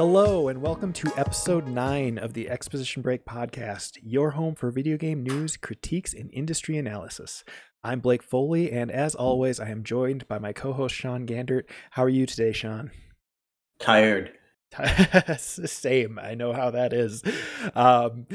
Hello, and welcome to episode 9 of the Exposition Break podcast, your home for video game news, critiques, and industry analysis. I'm Blake Foley, and as always, I am joined by my co host, Sean Gandert. How are you today, Sean? Tired. Same. I know how that is. Um,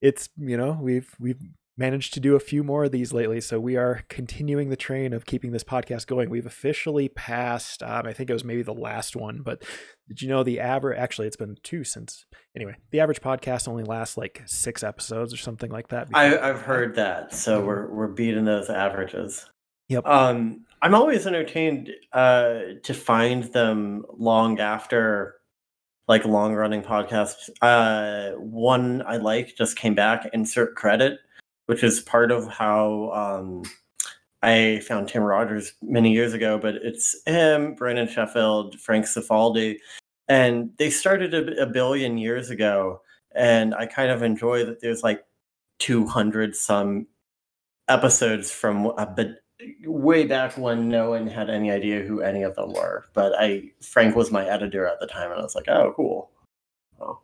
it's, you know, we've, we've, managed to do a few more of these lately so we are continuing the train of keeping this podcast going we've officially passed um, i think it was maybe the last one but did you know the average actually it's been two since anyway the average podcast only lasts like six episodes or something like that I, have heard that so we're we're beating those averages. Yep. Um i'm always entertained uh to find them long after like long running podcasts. Uh one i like just came back insert credit which is part of how um, I found Tim Rogers many years ago. But it's him, Brandon Sheffield, Frank Cifaldi, and they started a, a billion years ago. And I kind of enjoy that there's like 200 some episodes from a bit way back when no one had any idea who any of them were. But I Frank was my editor at the time, and I was like, oh, cool. Oh.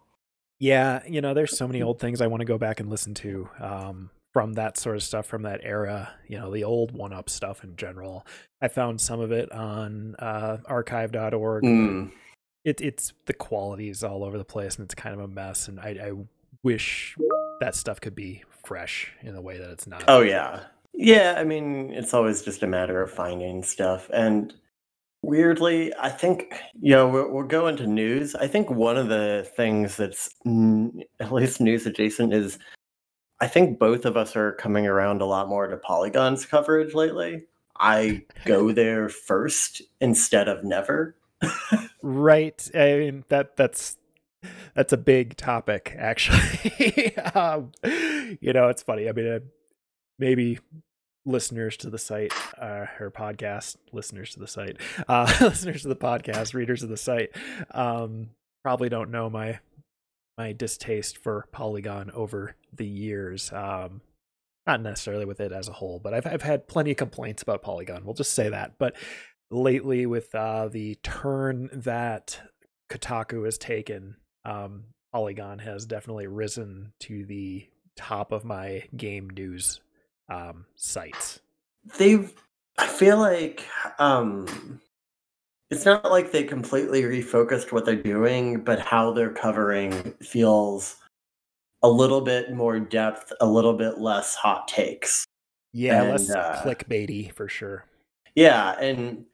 Yeah, you know, there's so many old things I want to go back and listen to. Um, from that sort of stuff from that era, you know, the old 1UP stuff in general. I found some of it on uh, archive.org. Mm. It, it's the quality is all over the place and it's kind of a mess. And I, I wish that stuff could be fresh in a way that it's not. Oh, yeah. Yeah. I mean, it's always just a matter of finding stuff. And weirdly, I think, you know, we'll, we'll go into news. I think one of the things that's at least news adjacent is I think both of us are coming around a lot more to Polygon's coverage lately. I go there first instead of never. Right. I mean that that's that's a big topic actually. um, you know, it's funny. I mean, uh, maybe listeners to the site uh, or podcast listeners to the site uh, listeners to the podcast readers of the site um, probably don't know my my distaste for Polygon over the years. Um, not necessarily with it as a whole, but I've I've had plenty of complaints about Polygon. We'll just say that. But lately, with uh, the turn that Kotaku has taken, um, Polygon has definitely risen to the top of my game news um, sites. They've. I feel like um, it's not like they completely refocused what they're doing, but how they're covering feels a little bit more depth, a little bit less hot takes. Yeah, and, less uh, clickbaity for sure. Yeah, and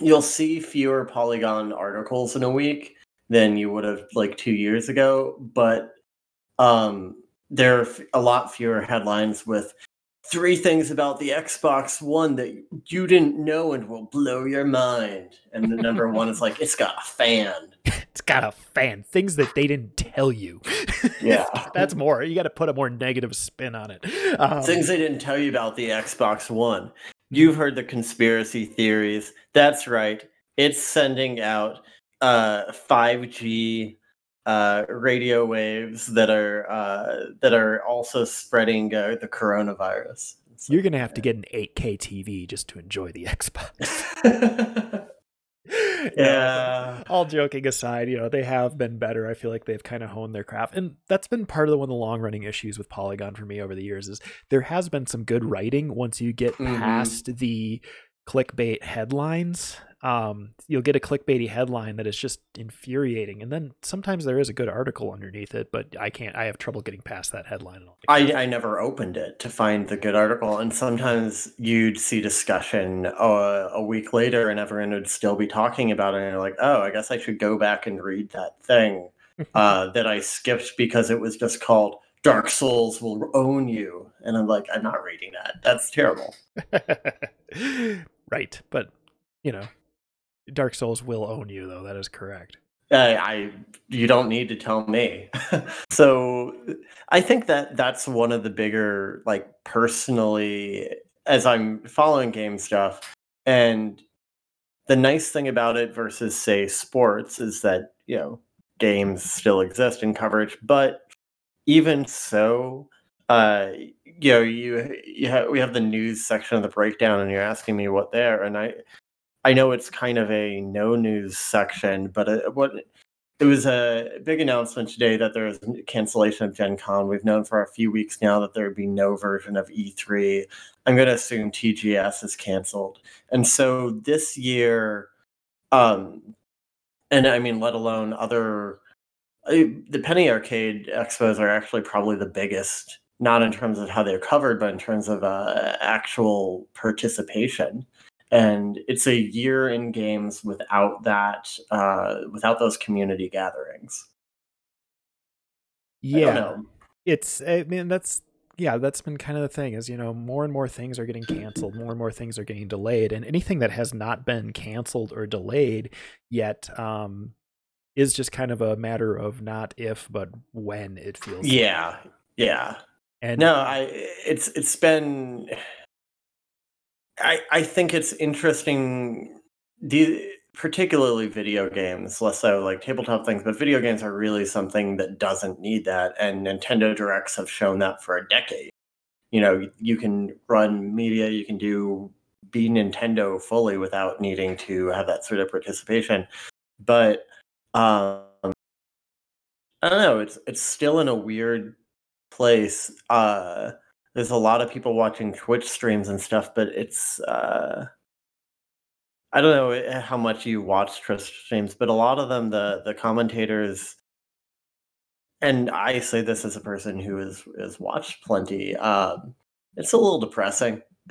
you'll see fewer Polygon articles in a week than you would have like two years ago, but um, there are a lot fewer headlines with three things about the Xbox One that you didn't know and will blow your mind. And the number one is like, it's got a fan. it's got a fan. Things that they didn't tell you. Yeah. That's more. You got to put a more negative spin on it. Um, things they didn't tell you about the Xbox One. You've heard the conspiracy theories. That's right. It's sending out uh, 5G uh, radio waves that are uh, that are also spreading uh, the coronavirus. So, You're gonna have to get an 8K TV just to enjoy the Xbox. yeah. all joking aside, you know they have been better. I feel like they've kind of honed their craft, and that's been part of the, one of the long running issues with Polygon for me over the years. Is there has been some good writing once you get mm-hmm. past the clickbait headlines um, you'll get a clickbaity headline that is just infuriating, and then sometimes there is a good article underneath it, but I can't. I have trouble getting past that headline. I I never opened it to find the good article, and sometimes you'd see discussion uh, a week later, and everyone would still be talking about it, and you're like, oh, I guess I should go back and read that thing uh, that I skipped because it was just called Dark Souls will own you, and I'm like, I'm not reading that. That's terrible. right, but you know Dark Souls will own you, though. That is correct. I, I you don't need to tell me. so I think that that's one of the bigger, like personally, as I'm following game stuff, and the nice thing about it versus say sports is that you know games still exist in coverage, but even so, uh, you know, you, you have, we have the news section of the breakdown, and you're asking me what there, and I I know it's kind of a no news section, but uh, what it was a big announcement today that there is cancellation of Gen Con. We've known for a few weeks now that there would be no version of E3. I'm going to assume TGS is canceled. And so this year, um, and I mean, let alone other, the Penny Arcade expos are actually probably the biggest, not in terms of how they're covered, but in terms of uh, actual participation and it's a year in games without that uh, without those community gatherings. Yeah. it's i mean that's yeah that's been kind of the thing is you know more and more things are getting canceled more and more things are getting delayed and anything that has not been canceled or delayed yet um is just kind of a matter of not if but when it feels yeah. Like. yeah. And no i it's it's been I, I think it's interesting particularly video games less so like tabletop things but video games are really something that doesn't need that and nintendo directs have shown that for a decade. You know you can run media you can do be nintendo fully without needing to have that sort of participation but um i don't know it's it's still in a weird place uh there's a lot of people watching Twitch streams and stuff, but it's uh, I don't know eh, how much you watch Twitch streams, but a lot of them, the the commentators, and I say this as a person who has has watched plenty. Um, it's a little depressing.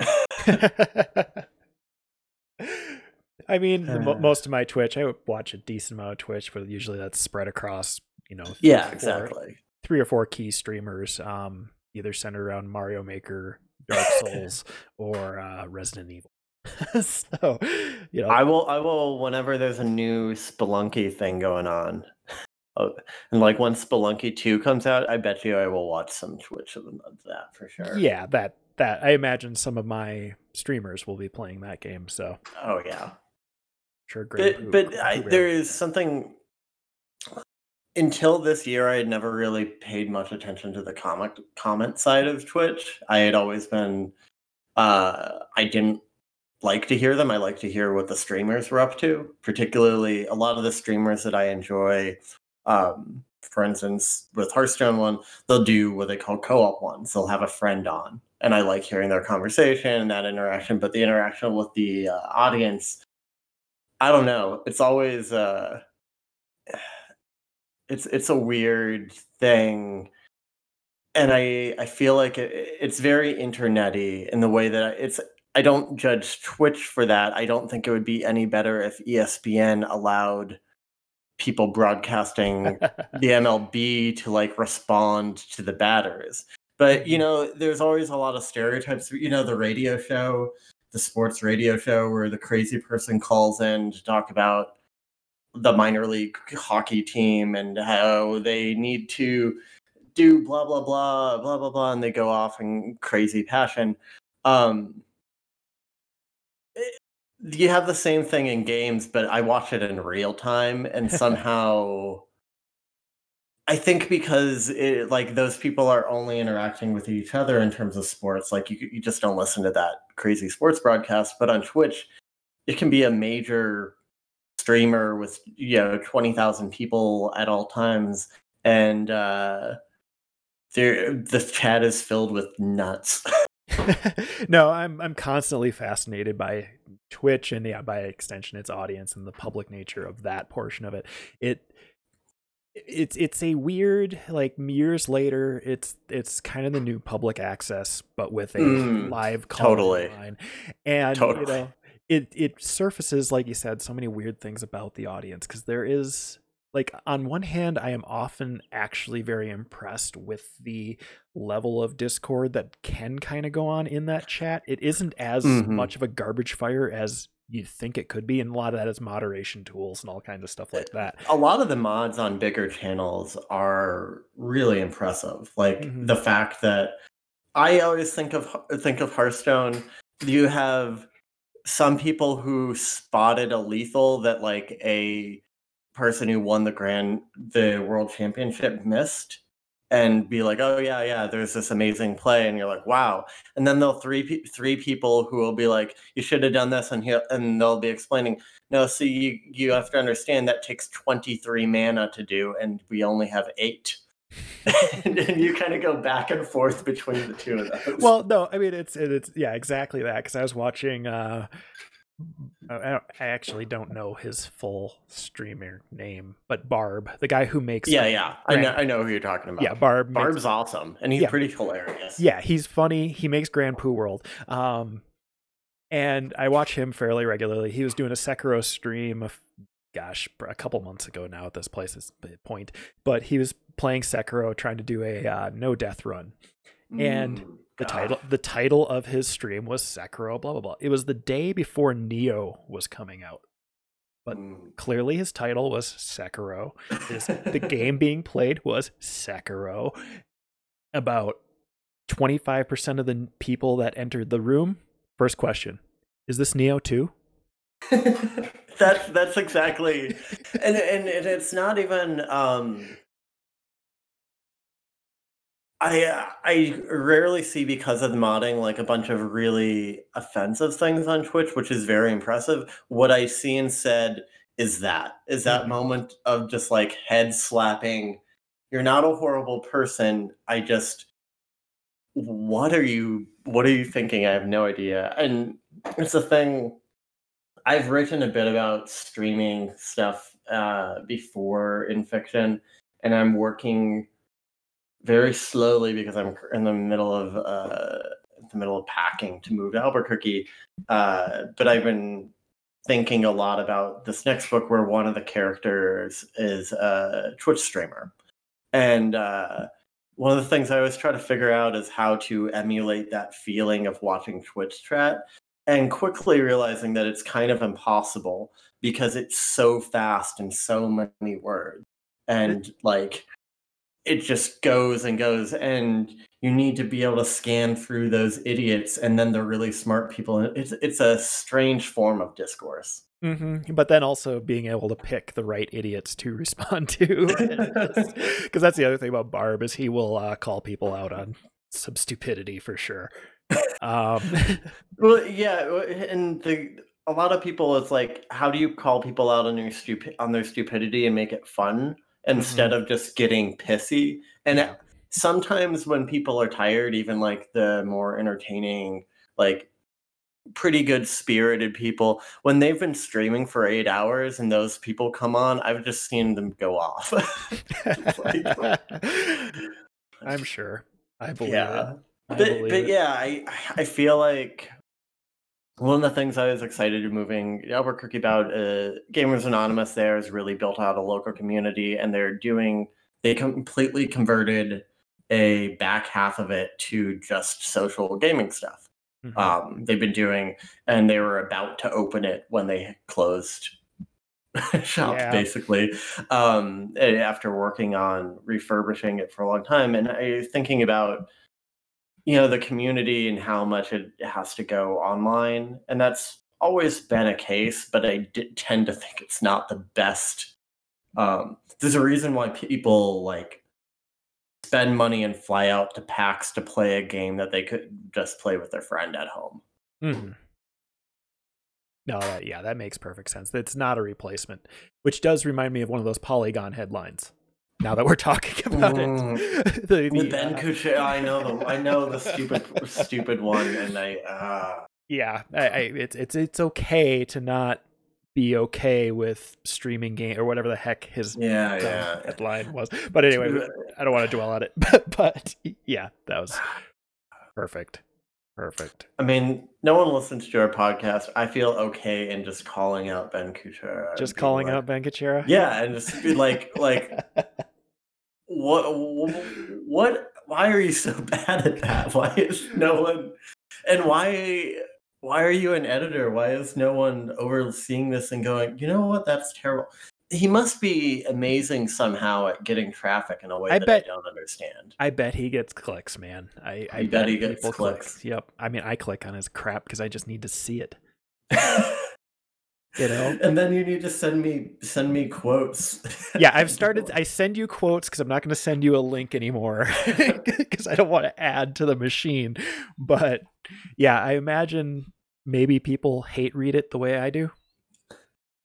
I mean, uh, most of my Twitch, I watch a decent amount of Twitch, but usually that's spread across, you know, yeah, exactly, three or four key streamers. Um, either centered around Mario Maker, Dark Souls, or uh, Resident Evil. so, you know, I will. I will. Whenever there's a new Spelunky thing going on, oh, and like when Spelunky Two comes out, I bet you I will watch some Twitch of that for sure. Yeah, that that I imagine some of my streamers will be playing that game. So, oh yeah, sure, great. But, but I, there is something until this year, I had never really paid much attention to the comic comment side of Twitch. I had always been, uh, I didn't like to hear them. I like to hear what the streamers were up to, particularly a lot of the streamers that I enjoy. Um, for instance, with Hearthstone one, they'll do what they call co-op ones. They'll have a friend on, and I like hearing their conversation and that interaction. But the interaction with the uh, audience, I don't know. It's always. Uh, it's it's a weird thing and i i feel like it, it's very internety in the way that it's i don't judge twitch for that i don't think it would be any better if espn allowed people broadcasting the mlb to like respond to the batters but you mm-hmm. know there's always a lot of stereotypes you know the radio show the sports radio show where the crazy person calls in to talk about the minor league hockey team and how they need to do blah blah blah blah blah blah and they go off in crazy passion. Um eh, you have the same thing in games but i watch it in real time and somehow i think because it, like those people are only interacting with each other in terms of sports like you, you just don't listen to that crazy sports broadcast but on twitch it can be a major streamer with you know 20,000 people at all times and uh there the chat is filled with nuts no i'm i'm constantly fascinated by twitch and yeah by extension its audience and the public nature of that portion of it it it's it's a weird like years later it's it's kind of the new public access but with a mm, live totally line. and totally. you know it it surfaces like you said so many weird things about the audience because there is like on one hand i am often actually very impressed with the level of discord that can kind of go on in that chat it isn't as mm-hmm. much of a garbage fire as you think it could be and a lot of that is moderation tools and all kinds of stuff like that a lot of the mods on bigger channels are really impressive like mm-hmm. the fact that i always think of think of hearthstone you have some people who spotted a lethal that like a person who won the grand the world championship missed and be like, "Oh yeah, yeah, there's this amazing play," and you're like, "Wow!" And then they'll three three people who will be like, "You should have done this," and he and they'll be explaining, "No, see, you you have to understand that takes 23 mana to do, and we only have eight. and, and you kind of go back and forth between the two of those. Well, no, I mean it's it's yeah, exactly that. Because I was watching. uh I, I actually don't know his full streamer name, but Barb, the guy who makes yeah, yeah, I know, I know who you're talking about. Yeah, Barb. Barb's makes, awesome, and he's yeah. pretty hilarious. Yeah, he's funny. He makes Grand Poo World. Um, and I watch him fairly regularly. He was doing a Sekiro stream, of, gosh, a couple months ago now. At this place is point, but he was playing Sekiro, trying to do a uh, no death run, and Mm, the title the title of his stream was Sekiro. Blah blah blah. It was the day before Nioh was coming out. but- Mm. Clearly, his title was Sekiro. His, the game being played was Sekiro. About 25% of the people that entered the room, first question, is this Nioh 2? that's that's exactly and, and and it's not even um I uh, I rarely see because of the modding like a bunch of really offensive things on Twitch, which is very impressive. What I see instead is that is that Mhm. moment of just like head slapping. You're not a horrible person. I just what are you what are you thinking? I have no idea. And it's a thing I've written a bit about streaming stuff uh, before in fiction, and I'm working very slowly because I'm in the middle of uh, the middle of packing to move to Albuquerque. Uh, but I've been thinking a lot about this next book where one of the characters is a Twitch streamer, and uh, one of the things I always try to figure out is how to emulate that feeling of watching Twitch chat and quickly realizing that it's kind of impossible because it's so fast and so many words and like it just goes and goes and you need to be able to scan through those idiots and then the really smart people it's it's a strange form of discourse Mm-hmm. But then also being able to pick the right idiots to respond to. Because that's the other thing about Barb is he will uh, call people out on some stupidity for sure. Um, well yeah and the a lot of people it's like how do you call people out on your stupid on their stupidity and make it fun instead mm-hmm. of just getting pissy and Yeah. sometimes when people are tired even like the more entertaining like pretty good spirited people when they've been streaming for eight hours and those people come on i've just seen them go off I'm sure. I believe Yeah. it. I but, believe but it. yeah, I I feel like one of the things I was excited to moving Albuquerque about uh, Gamers Anonymous there has really built out a local community, and they're doing they completely converted a back half of it to just social gaming stuff. Mhm. Um, they've been doing, and they were about to open it when they closed shop, Yeah. basically. Um, after working on refurbishing it for a long time, and I was thinking about, you know, the community and how much it has to go online, and that's always been a case. But I tend to think it's not the best. Um, there's a reason why people like spend money and fly out to PAX to play a game that they could just play with their friend at home. Mhm. No, that, yeah, that makes perfect sense. It's not a replacement, which does remind me of one of those Polygon headlines. Now that we're talking about it, the, The the, Ben uh, Kuchera, I know the I know the stupid stupid one, and I uh, yeah, I, I, it's it's it's okay to not be okay with streaming game or whatever the heck his yeah uh, yeah. headline was. But anyway, I don't want to dwell on it. But, but yeah, that was perfect, perfect. I mean, no one listens to our podcast. I feel okay in just calling out Ben Kuchera. and Just calling like- out Ben Kuchera. Yeah, and just be like, like, what, what? Why are you so bad at that? Why is no one? And why? Why are you an editor? Why is no one overseeing this and going? You know what? That's terrible. He must be amazing somehow at getting traffic in a way I that bet- I don't understand. I bet he gets clicks, man. I, I You bet he gets people clicks. Yep. I mean, I click on his crap because I just need to see it. You know? And then you need to send me send me quotes. yeah, I've started. I send you quotes because I'm not going to send you a link anymore because I don't want to add to the machine. But yeah, I imagine maybe people hate read it the way I do.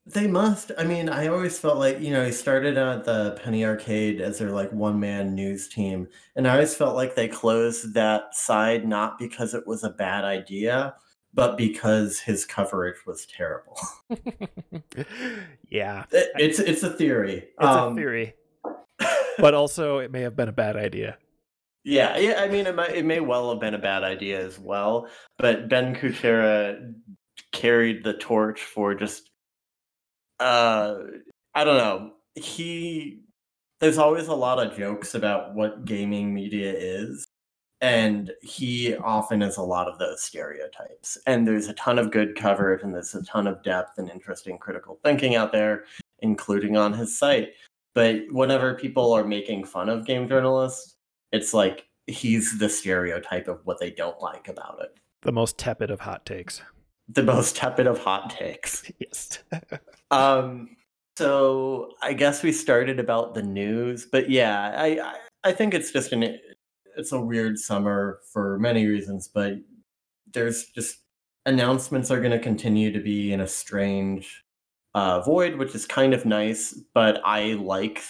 They must. I mean, I always felt like, you know, he started at the Penny Arcade as their like one man news team. And I always felt like they closed that side not because it was a bad idea, but because his coverage was terrible. yeah. It, it's it's a theory. It's um, a theory. but also it may have been a bad idea. Yeah, yeah. I mean, it might, it may well have been a bad idea as well. But Ben Kuchera carried the torch for just uh I don't know. He there's always a lot of jokes about what gaming media is and he often is a lot of those stereotypes. And there's a ton of good coverage and there's a ton of depth and interesting critical thinking out there including on his site. But whenever people are making fun of game journalists it's like he's the stereotype of what they don't like about it. The most tepid of hot takes. The most tepid of hot takes. Yes. Um so i guess we started about the news but yeah i i, I think it's just an it's a weird summer for many reasons, but there's just announcements are going to continue to be in a strange uh, void, which is kind of nice. But I like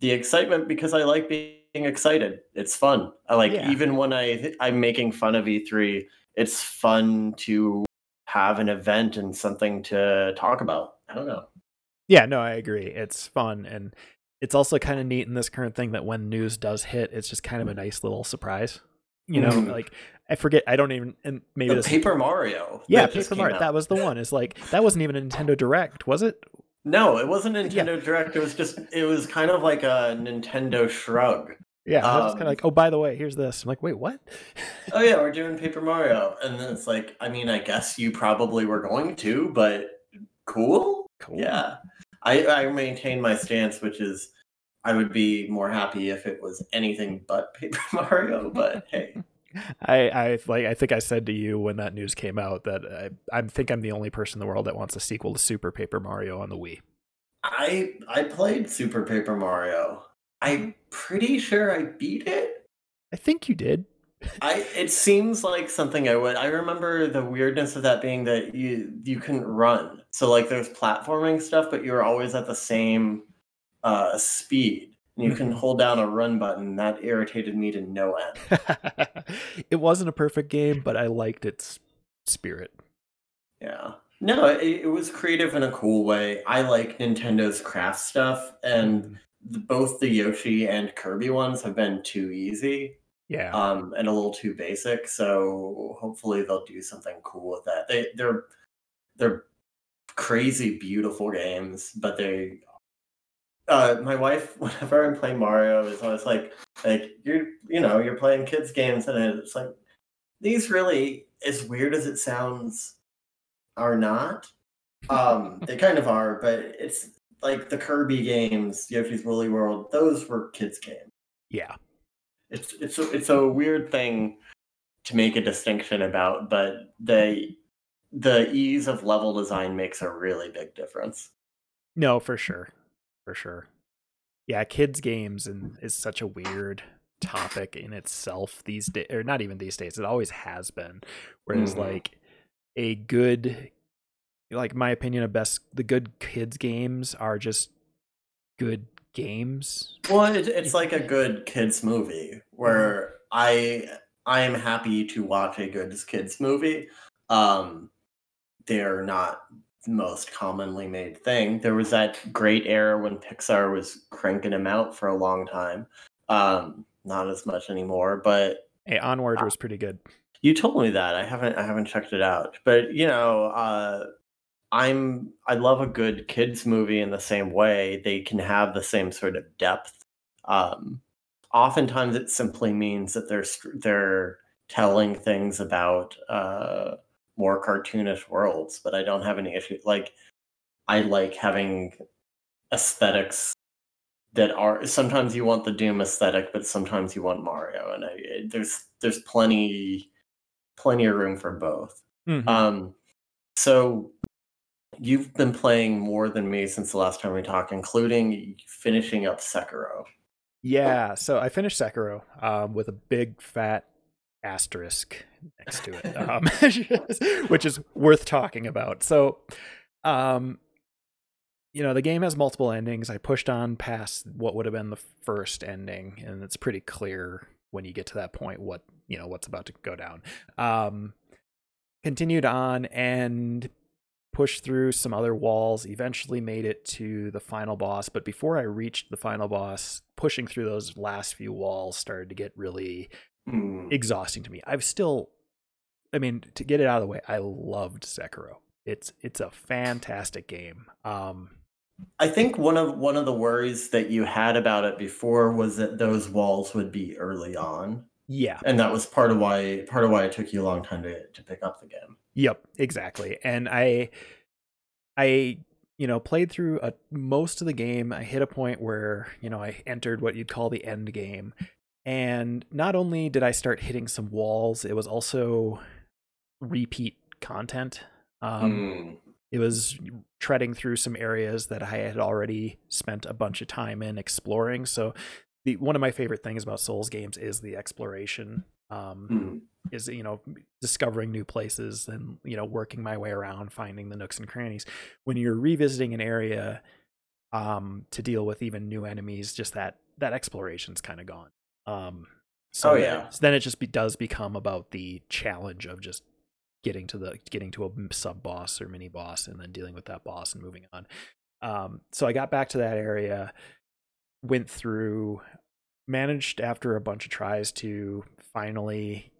the excitement because I like being excited. It's fun. I like yeah. even when I I'm making fun of E3, it's fun to have an event and something to talk about. I don't know. Yeah, no, I agree. It's fun and it's also kind of neat in this current thing that when news does hit, it's just kind of a nice little surprise. You know, mm. like I forget, I don't even, and maybe the this Paper Mario. Yeah, Paper Mario. Out. That was the one. It's like that wasn't even a Nintendo Direct, was it? No, it wasn't Nintendo yeah. Direct. It was just, it was kind of like a Nintendo shrug. Yeah, um, was kind of like, oh, by the way, here's this. I'm like, wait, what? oh yeah, we're doing Paper Mario, and then it's like, I mean, I guess you probably were going to, but cool. Cool. Yeah. I, I maintain my stance, which is I would be more happy if it was anything but Paper Mario. But hey. I, I like I think I said to you when that news came out that I, I think I'm the only person in the world that wants a sequel to Super Paper Mario on the Wii. I I played Super Paper Mario. I'm pretty sure I beat it. I think you did. I it seems like something I would. I remember the weirdness of that being that you you couldn't run. So like there's platforming stuff, but you're always at the same uh, speed. And you can mm-hmm. hold down a run button. That irritated me to no end. it wasn't a perfect game, but I liked its spirit. Yeah. No, it, it was creative in a cool way. I like Nintendo's craft stuff, and the, both the Yoshi and Kirby ones have been too easy. Yeah. Um, and a little too basic. So hopefully they'll do something cool with that. They they're they're crazy beautiful games, but they uh, my wife, whenever I'm playing Mario, is always like, like you're, you know, you're playing kids games, and it's like these really, as weird as it sounds, are not. Um, they kind of are, but it's like the Kirby games, Yoshi's Woolly World. Those were kids games. Yeah, it's it's a, it's a weird thing to make a distinction about, but the the ease of level design makes a really big difference. No, for sure for sure. Yeah, kids games and is such a weird topic in itself these days, or not even these days. It always has been. Whereas mm-hmm. like a good, like my opinion of best, the good kids games are just good games. Well, it, it's like a good kids movie where mm-hmm. I I am happy to watch a good kids movie. Um, they're not most commonly made thing. There was that great era when Pixar was cranking them out for a long time. Um, not as much anymore, but hey, Onward uh, was pretty good. You told me that. I haven't I haven't checked it out. But you know, uh, I'm I love a good kids movie in the same way. They can have the same sort of depth. Um, oftentimes, it simply means that they're they're telling things about uh, more cartoonish worlds, but I don't have any issue. Like, I like having aesthetics that are sometimes you want the Doom aesthetic, but sometimes you want Mario, and I, there's there's plenty plenty of room for both. Mm-hmm. Um, so you've been playing more than me since the last time we talked, including finishing up Sekiro. Yeah, so I finished Sekiro um, with a big fat asterisk next to it, um, which is worth talking about. So, um, you know, the game has multiple endings. I pushed on past what would have been the first ending, and it's pretty clear when you get to that point what you know what's about to go down. Um, continued on and pushed through some other walls, eventually made it to the final boss. But before I reached the final boss, pushing through those last few walls started to get really Mm. exhausting to me. I've still, I mean, to get it out of the way, I loved Sekiro. It's it's a fantastic game. Um, I think one of one of the worries that you had about it before was that those walls would be early on, yeah, and that was part of why part of why it took you a long time to to pick up the game. Yep, exactly. And I I you know, played through a, most of the game. I hit a point where, you know, I entered what you'd call the end game. And not only did I start hitting some walls, it was also repeat content. Um, Mm. It was treading through some areas that I had already spent a bunch of time in exploring. So, the one of my favorite things about Souls games is the exploration. Um, Mm. is you know discovering new places and you know working my way around finding the nooks and crannies when you're revisiting an area um to deal with even new enemies just that that exploration's kind of gone um so Oh, then- yeah. so then it just be, does become about the challenge of just getting to the getting to a sub boss or mini boss and then dealing with that boss and moving on um so i got back to that area went through managed after a bunch of tries to finally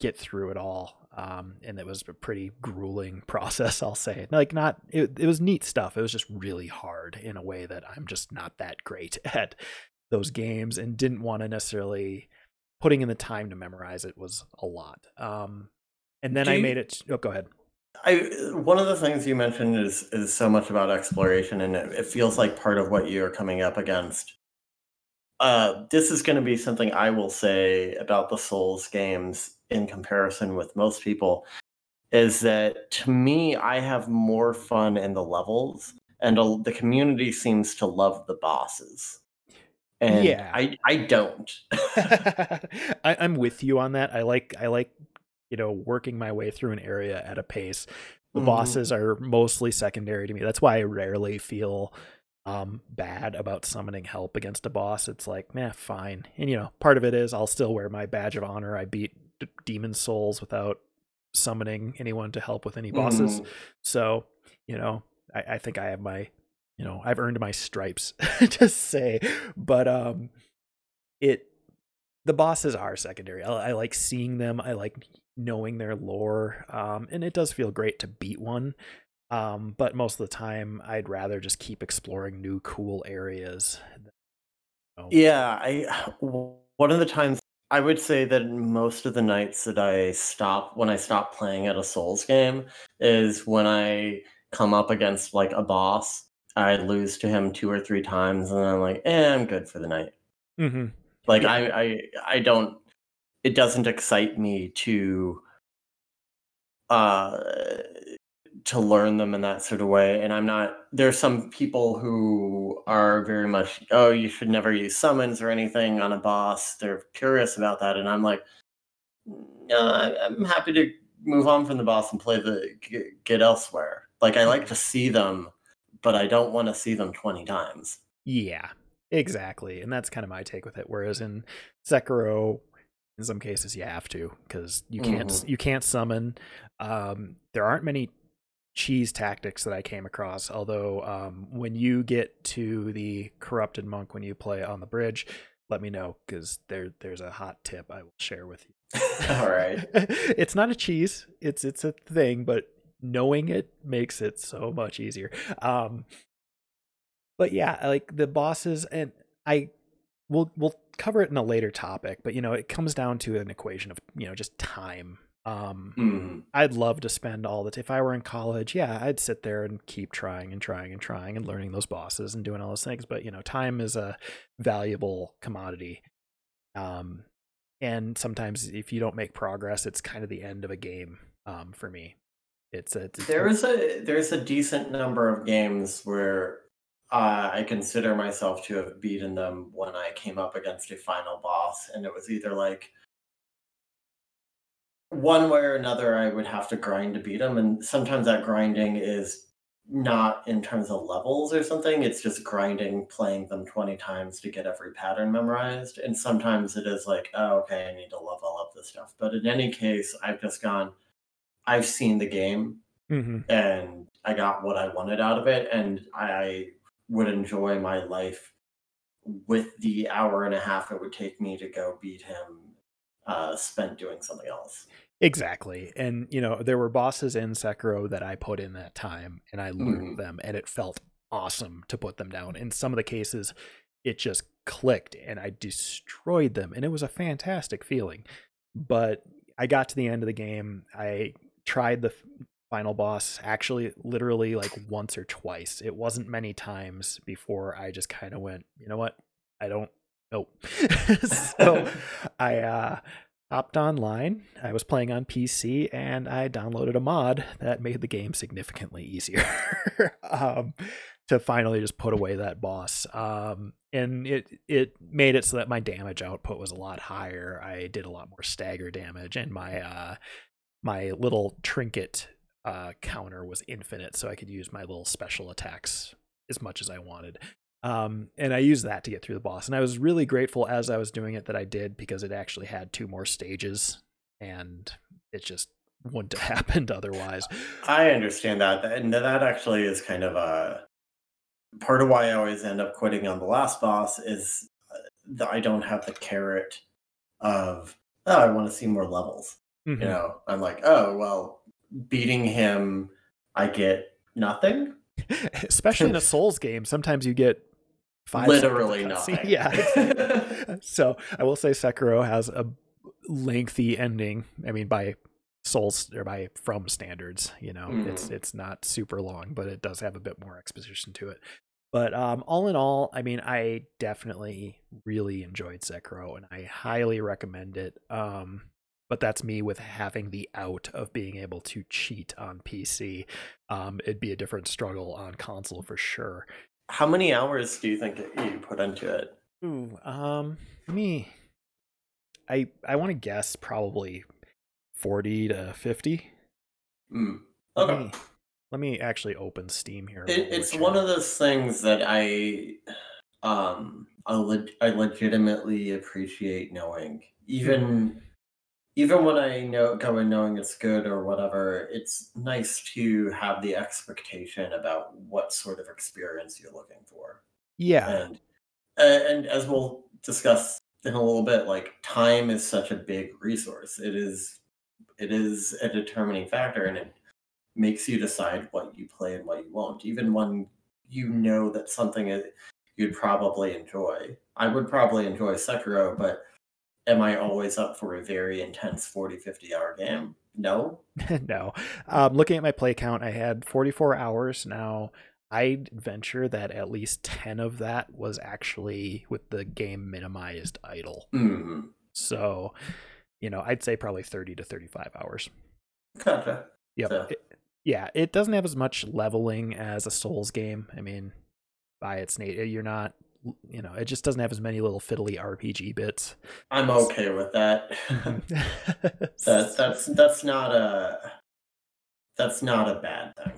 get through it all um and it was a pretty grueling process i'll say. Like not it, it was neat stuff. It was just really hard in a way that i'm just not that great at those games and didn't want to necessarily putting in the time to memorize it was a lot. Um and then Do i you- made it oh go ahead. I one of the things you mentioned is is so much about exploration, and it, it feels like part of what you're coming up against. Uh, this is going to be something I will say about the Souls games in comparison with most people. Is that to me, I have more fun in the levels, and a- the community seems to love the bosses. And Yeah. I I don't. I, I'm with you on that. I like I like you know working my way through an area at a pace. The Mhm. bosses are mostly secondary to me. That's why I rarely feel um bad about summoning help against a boss. It's like, nah, fine. And you know, part of it is I'll still wear my badge of honor. I beat D- Demon Souls without summoning anyone to help with any bosses. Mhm. So, you know, I, I think I have my, you know, I've earned my stripes to say, but um, it, the bosses are secondary. I, I like seeing them. I like knowing their lore. Um, and it does feel great to beat one. Um, but most of the time, I'd rather just keep exploring new cool areas. Oh, Yeah, I one of the times I would say that most of the nights that I stop when I stop playing at a Souls game is when I come up against like a boss. I lose to him two or three times, and I'm like, eh, I'm good for the night. hmm Like Yeah. I, I, I don't. It doesn't excite me to, uh, to learn them in that sort of way. And I'm not. There's some people who are very much, oh, you should never use summons or anything on a boss. They're curious about that, and I'm like, no, I'm happy to move on from the boss and play the get elsewhere. Like I like to see them, but I don't want to see them twenty times. Yeah, exactly. And that's kind of my take with it. Whereas in Sekiro, in some cases you have to because you can't Mhm. you can't summon. Um, there aren't many cheese tactics that I came across. Although um, when you get to the corrupted monk when you play on the bridge, let me know because there there's a hot tip I will share with you. All right. it's not a cheese. It's it's a thing, but knowing it makes it so much easier. Um but yeah, like the bosses and I we'll we'll cover it in a later topic, but you know, it comes down to an equation of, you know, just time. Um Mhm. I'd love to spend all the t- if I were in college, yeah, I'd sit there and keep trying and trying and trying and learning those bosses and doing all those things, but you know, time is a valuable commodity. Um and sometimes if you don't make progress, it's kind of the end of a game um for me. It's a it's, There's a there's a decent number of games where uh, I consider myself to have beaten them when I came up against a final boss, and it was either like one way or another I would have to grind to beat them, and sometimes that grinding is not in terms of levels or something. It's just grinding, playing them twenty times to get every pattern memorized, and sometimes it is like, oh, okay, I need to level up this stuff. But in any case, I've just gone. I've seen the game Mhm. and I got what I wanted out of it, and I would enjoy my life with the hour and a half it would take me to go beat him uh, spent doing something else. Exactly. And you know, there were bosses in Sekiro that I put in that time and I learned Mhm. them and it felt awesome to put them down. In some of the cases it just clicked and I destroyed them and it was a fantastic feeling. But I got to the end of the game. I tried the final boss actually literally like once or twice. It wasn't many times before I just kind of went, "You know what? I don't know." so I uh hopped online. I was playing on PC and I downloaded a mod that made the game significantly easier um, to finally just put away that boss. Um, and it it made it so that my damage output was a lot higher. I did a lot more stagger damage, and my uh, my little trinket uh, counter was infinite, so I could use my little special attacks as much as I wanted. Um, and I used that to get through the boss. And I was really grateful as I was doing it that I did because it actually had two more stages and it just wouldn't have happened otherwise. I understand that, and that actually is kind of a part of why I always end up quitting on the last boss is uh, that I don't have the carrot of oh I want to see more levels. Mhm. You know, I'm like oh well, beating him, I get nothing. Especially in a Souls game, sometimes you get five Literally nothing. Yeah. so I will say Sekiro has a lengthy ending. I mean, by Souls or by From standards, you know, it's Mhm. it's not super long, but it does have a bit more exposition to it. But um, all in all, I mean, I definitely really enjoyed Sekiro, and I highly recommend it. Um, but that's me with having the out of being able to cheat on PC. Um, it'd be a different struggle on console for sure. How many hours do you think you put into it? Ooh, um, me. I I want to guess probably forty to fifty. Mm. Let Okay. me let me actually open Steam here. It, it's one of those things that I um I, leg- I legitimately appreciate knowing even even when I know going knowing it's good or whatever it's nice to have the expectation about what sort of experience you're looking for. Yeah, and uh, and as we'll discuss in a little bit like time is such a big resource. It is it is a determining factor and it makes you decide what you play and what you won't even when you know that something is, you'd probably enjoy. I would probably enjoy sekiro but am i always up for a very intense 40 50 hour game no no. Um, looking at my play count, I had 44 hours. Now, I'd venture that at least 10 of that was actually with the game minimized idle. mm, So, you know, I'd say probably 30 to 35 hours. gotcha Yep. So- It- yeah, it doesn't have as much leveling as a Souls game. I mean, by its nature, you're not, you know, it just doesn't have as many little fiddly RPG bits. i'm okay with that That, that's that's not a that's not a bad thing.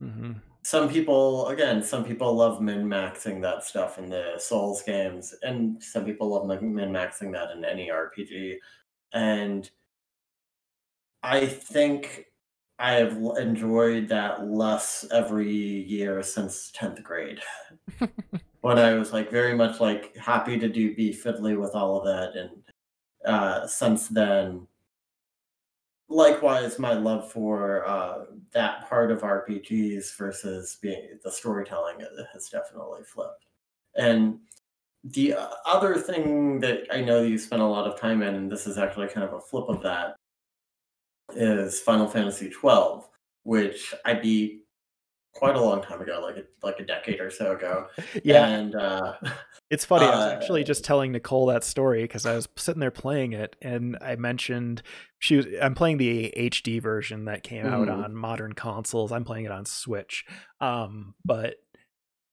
hmm hmm Some people, again, some people love min maxing that stuff in the Souls games, and some people love min maxing that in any RPG. And I think I have enjoyed that less every year since tenth grade, when I was like very much like happy to do be fiddly with all of that, and uh, since then likewise my love for uh, that part of rpgs versus being the storytelling has definitely flipped. And the uh, other thing that i know you spent a lot of time in and this is actually kind of a flip of that is final fantasy 12 which i beat quite a long time ago, like a, like a decade or so ago. Yeah, and uh, it's funny. I was actually uh, just telling Nicole that story because I was sitting there playing it, and I mentioned she was. I'm playing the HD version that came out Mhm. on modern consoles. I'm playing it on Switch, um, but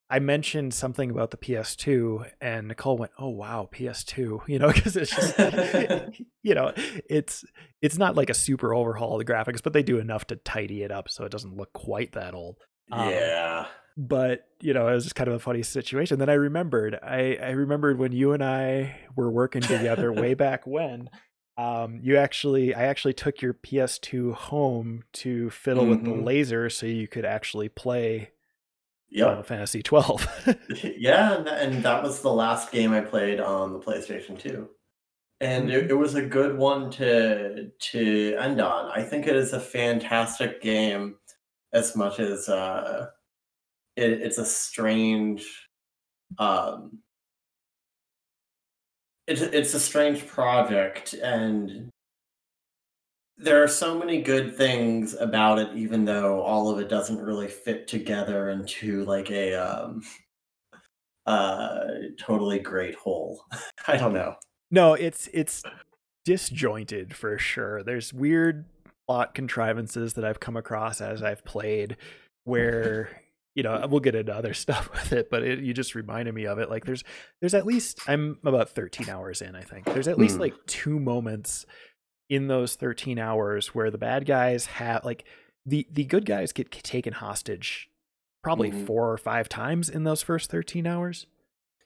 I mentioned something about the PS2, and Nicole went, "Oh wow, PS2," you know, because it's just, you know, it's it's not like a super overhaul of the graphics, but they do enough to tidy it up so it doesn't look quite that old. Um, yeah, but you know, it was just kind of a funny situation. Then I remembered, I I remembered when you and I were working together way back when. Um, you actually, I actually took your PS2 home to fiddle with the Mhm. laser so you could actually play yep. Final Fantasy 12. yeah, and that, and that was the last game I played on the PlayStation 2. And it, it was a good one to to end on. I think it is a fantastic game as much as uh it, it's a strange um it's it's a strange project and there are so many good things about it even though all of it doesn't really fit together into like a um uh totally great whole i don't know no, it's it's disjointed for sure. There's weird plot contrivances that I've come across as I've played where you know we'll get into other stuff with it but it, you just reminded me of it like there's there's at least i'm about 13 hours in i think there's at least Hmm. like two moments in those 13 hours where the bad guys have like the the good guys get taken hostage probably Mhm. four or five times in those first 13 hours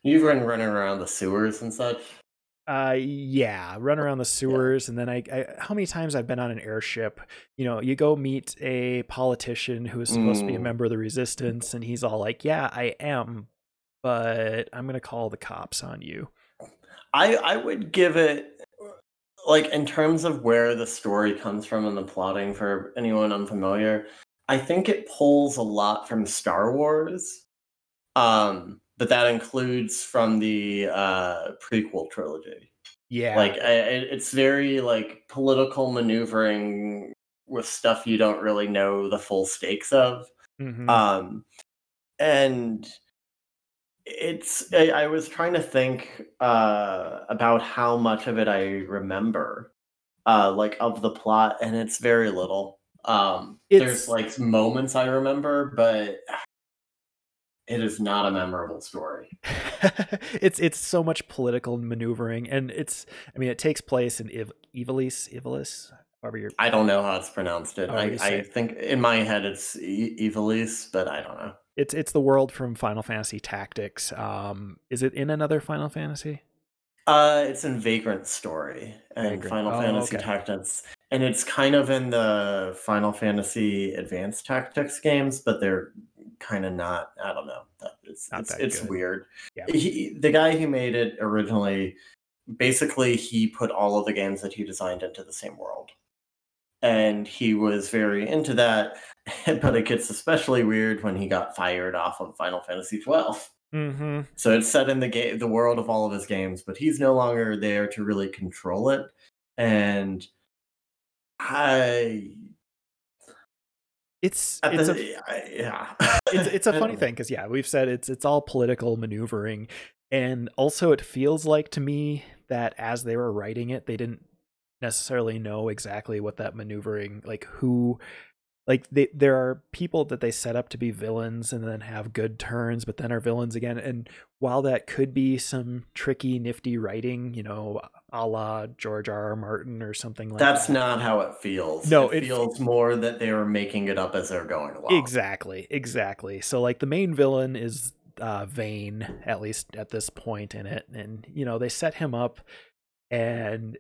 you've been running around the sewers and such uh yeah run around the sewers and then I, I how many times i've been on an airship you know you go meet a politician who is supposed to be a Mm. member of the resistance and he's all like yeah i am but i'm gonna call the cops on you i i would give it like in terms of where the story comes from and the plotting for anyone unfamiliar i think it pulls a lot from star wars um but that includes from the uh prequel trilogy. Yeah. Like I, it's very like political maneuvering with stuff you don't really know the full stakes of. Mhm. um and it's I, I was trying to think uh about how much of it i remember uh like of the plot and it's very little. Um It's- there's like moments i remember but it is not a memorable story. It's it's so much political maneuvering and it's i mean it takes place in Iv- Ivalice Ivalice however you're i don't know how it's pronounced it I, I think in my head it's e- evilise but i don't know it's it's the world from Final Fantasy Tactics um is it in another Final Fantasy Uh, it's in Vagrant Story and Vagrant. Final Oh, Fantasy okay. Tactics, and it's kind of in the Final Fantasy Advanced Tactics games, but they're kind of not. I don't know. That it's Not it's, it's weird. Yeah. He, the guy who made it originally, basically, he put all of the games that he designed into the same world, and he was very into that. But it gets especially weird when he got fired off of Final Fantasy twelve. mm-hmm So it's set in the game, the world of all of his games, but he's no longer there to really control it. And I, it's it's the, a I- yeah, it's it's a funny thing because yeah, we've said it's it's all political maneuvering, and also it feels like to me that as they were writing it, they didn't necessarily know exactly what that maneuvering like who like they there are people that they set up to be villains and then have good turns but then are villains again and while that could be some tricky nifty writing you know a la george r r martin or something like That's that not how it feels. No, it, it- feels more that they are making it up as they're going along. Exactly, exactly. So like the main villain is uh Vane, at least at this point in it. And you know, they set him up and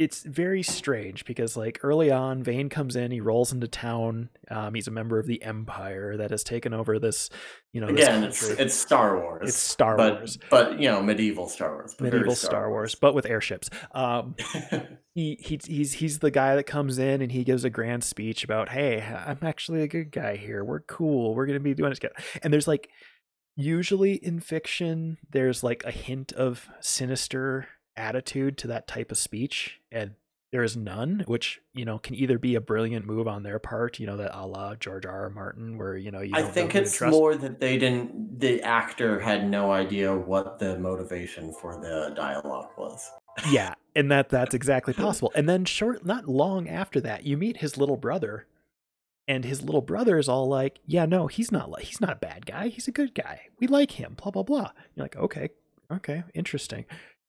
it's very strange because like early on, Vane comes in, he rolls into town. Um, he's a member of the Empire that has taken over this, you know, this Again, it's it's Star Wars. It's Star but, Wars. but you know, medieval Star Wars. medieval Star Wars, but with airships. Um, he, he he's he's the guy that comes in and he gives a grand speech about hey i'm actually a good guy here we're cool we're gonna be doing together and there's like usually in fiction there's like a hint of sinister attitude to that type of speech and there is none, which you know can either be a brilliant move on their part, you know that a la George R. R. Martin, where you know you. I think it's more that they didn't. The actor had no idea what the motivation for the dialogue was. yeah, and that that's exactly possible. And then short, not long after that, you meet his little brother, and his little brother is all like, "Yeah, no, he's not like he's not a bad guy. He's a good guy. We like him." Blah blah blah. You're like, okay, okay, interesting.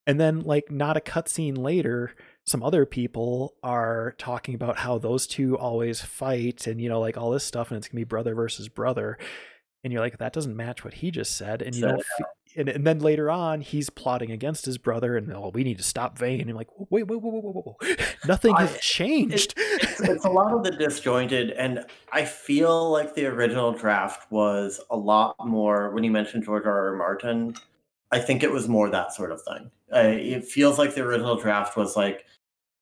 And then like not a cutscene later, some other people are talking about how those two always fight, and you know like all this stuff, and it's gonna be brother versus brother. And you're like, that doesn't match what he just said, and you So, don't. fe- and, and then later on, he's plotting against his brother, and oh, we need to stop Vane. And you're like, wait, wait, wait, wait, wait, wait, wait. Nothing has I- changed. it's, it's a lot of the disjointed and i feel like the original draft was a lot more when you mentioned george r r martin i think it was more that sort of thing uh, it feels like the original draft was like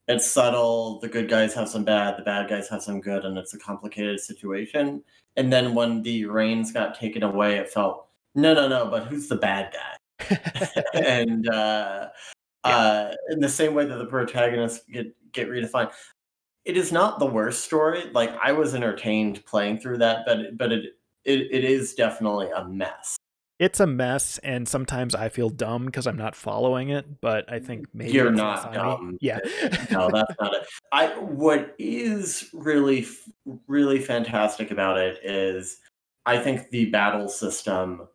it's subtle the good guys have some bad the bad guys have some good and it's a complicated situation and then when the reins got taken away it felt no no no but who's the bad guy and uh, Yeah. uh, in the same way that the protagonists get get redefined. It is not the worst story. Like I was entertained playing through that, but but it it, it is definitely a mess. It's a mess, and sometimes I feel dumb because I'm not following it. But I think maybe You're not dumb. Yeah. No, that's not it. I what is really really fantastic about it is I think the battle system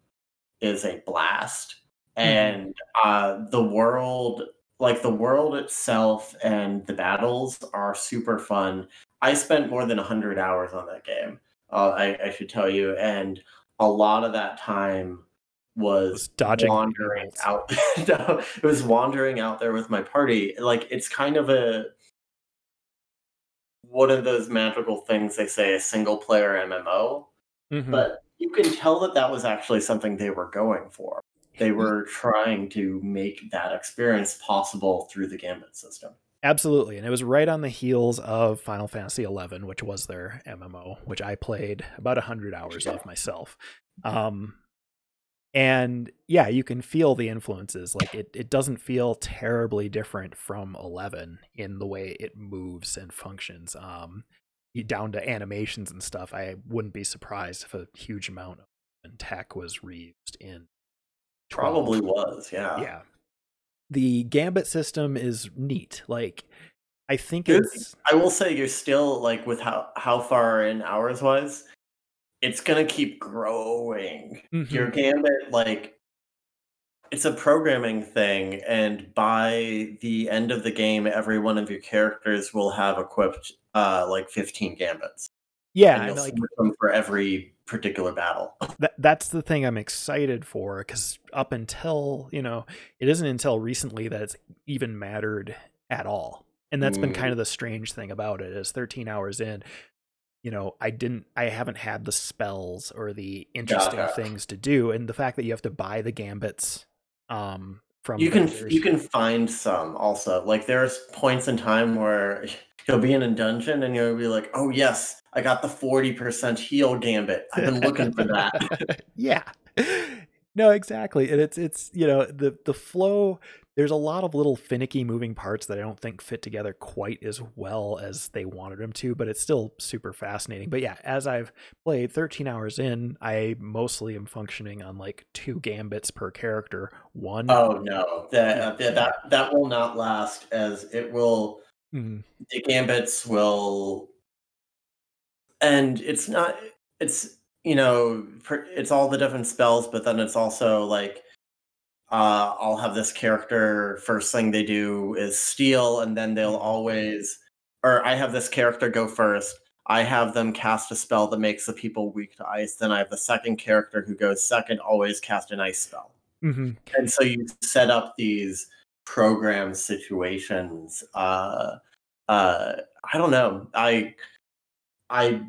is a blast and uh the world like the world itself and the battles are super fun. I spent more than 100 hours on that game. Uh, I, I should tell you and a lot of that time was Was dodging wandering out it was wandering out there with my party. Like it's kind of a one of those magical things they say a single player mmo Mhm. but you can tell that that was actually something they were going for. They were trying to make that experience possible through the gambit system. Absolutely, and it was right on the heels of Final Fantasy XI, which was their MMO, which I played about hundred hours of myself. Um, and yeah, you can feel the influences. Like it, it doesn't feel terribly different from Eleven in the way it moves and functions. Um, down to animations and stuff. I wouldn't be surprised if a huge amount of tech was reused in 12. probably was yeah yeah the gambit system is neat like i think it's i will say you're still like with how how far in hours wise it's gonna keep growing Mhm. your gambit like it's a programming thing and by the end of the game every one of your characters will have equipped uh like 15 gambits yeah and you'll like them for every particular battle that, that's the thing i'm excited for because up until you know it isn't until recently that it's even mattered at all and that's been Mm. kind of the strange thing about it is 13 hours in you know i didn't i haven't had the spells or the interesting Gotcha. things to do and the fact that you have to buy the gambits um from you can vendors- you can find some also like there's points in time where you'll be in a dungeon and you'll be like oh yes i got the 40% heal gambit i've been looking for that yeah. No, exactly. And it's it's you know, the the flow there's a lot of little finicky moving parts that I don't think fit together quite as well as they wanted them to, but it's still super fascinating. But yeah, as I've played 13 hours in, I mostly am functioning on like two gambits per character. One oh no that, uh, that that that will not last as it will Mhm. the gambits will and it's not it's you know it's all the different spells but then it's also like uh i'll have this character first thing they do is steal and then they'll always or i have this character go first i have them cast a spell that makes the people weak to ice then i have the second character who goes second always cast an ice spell Mhm. and so you set up these program situations uh uh i don't know i i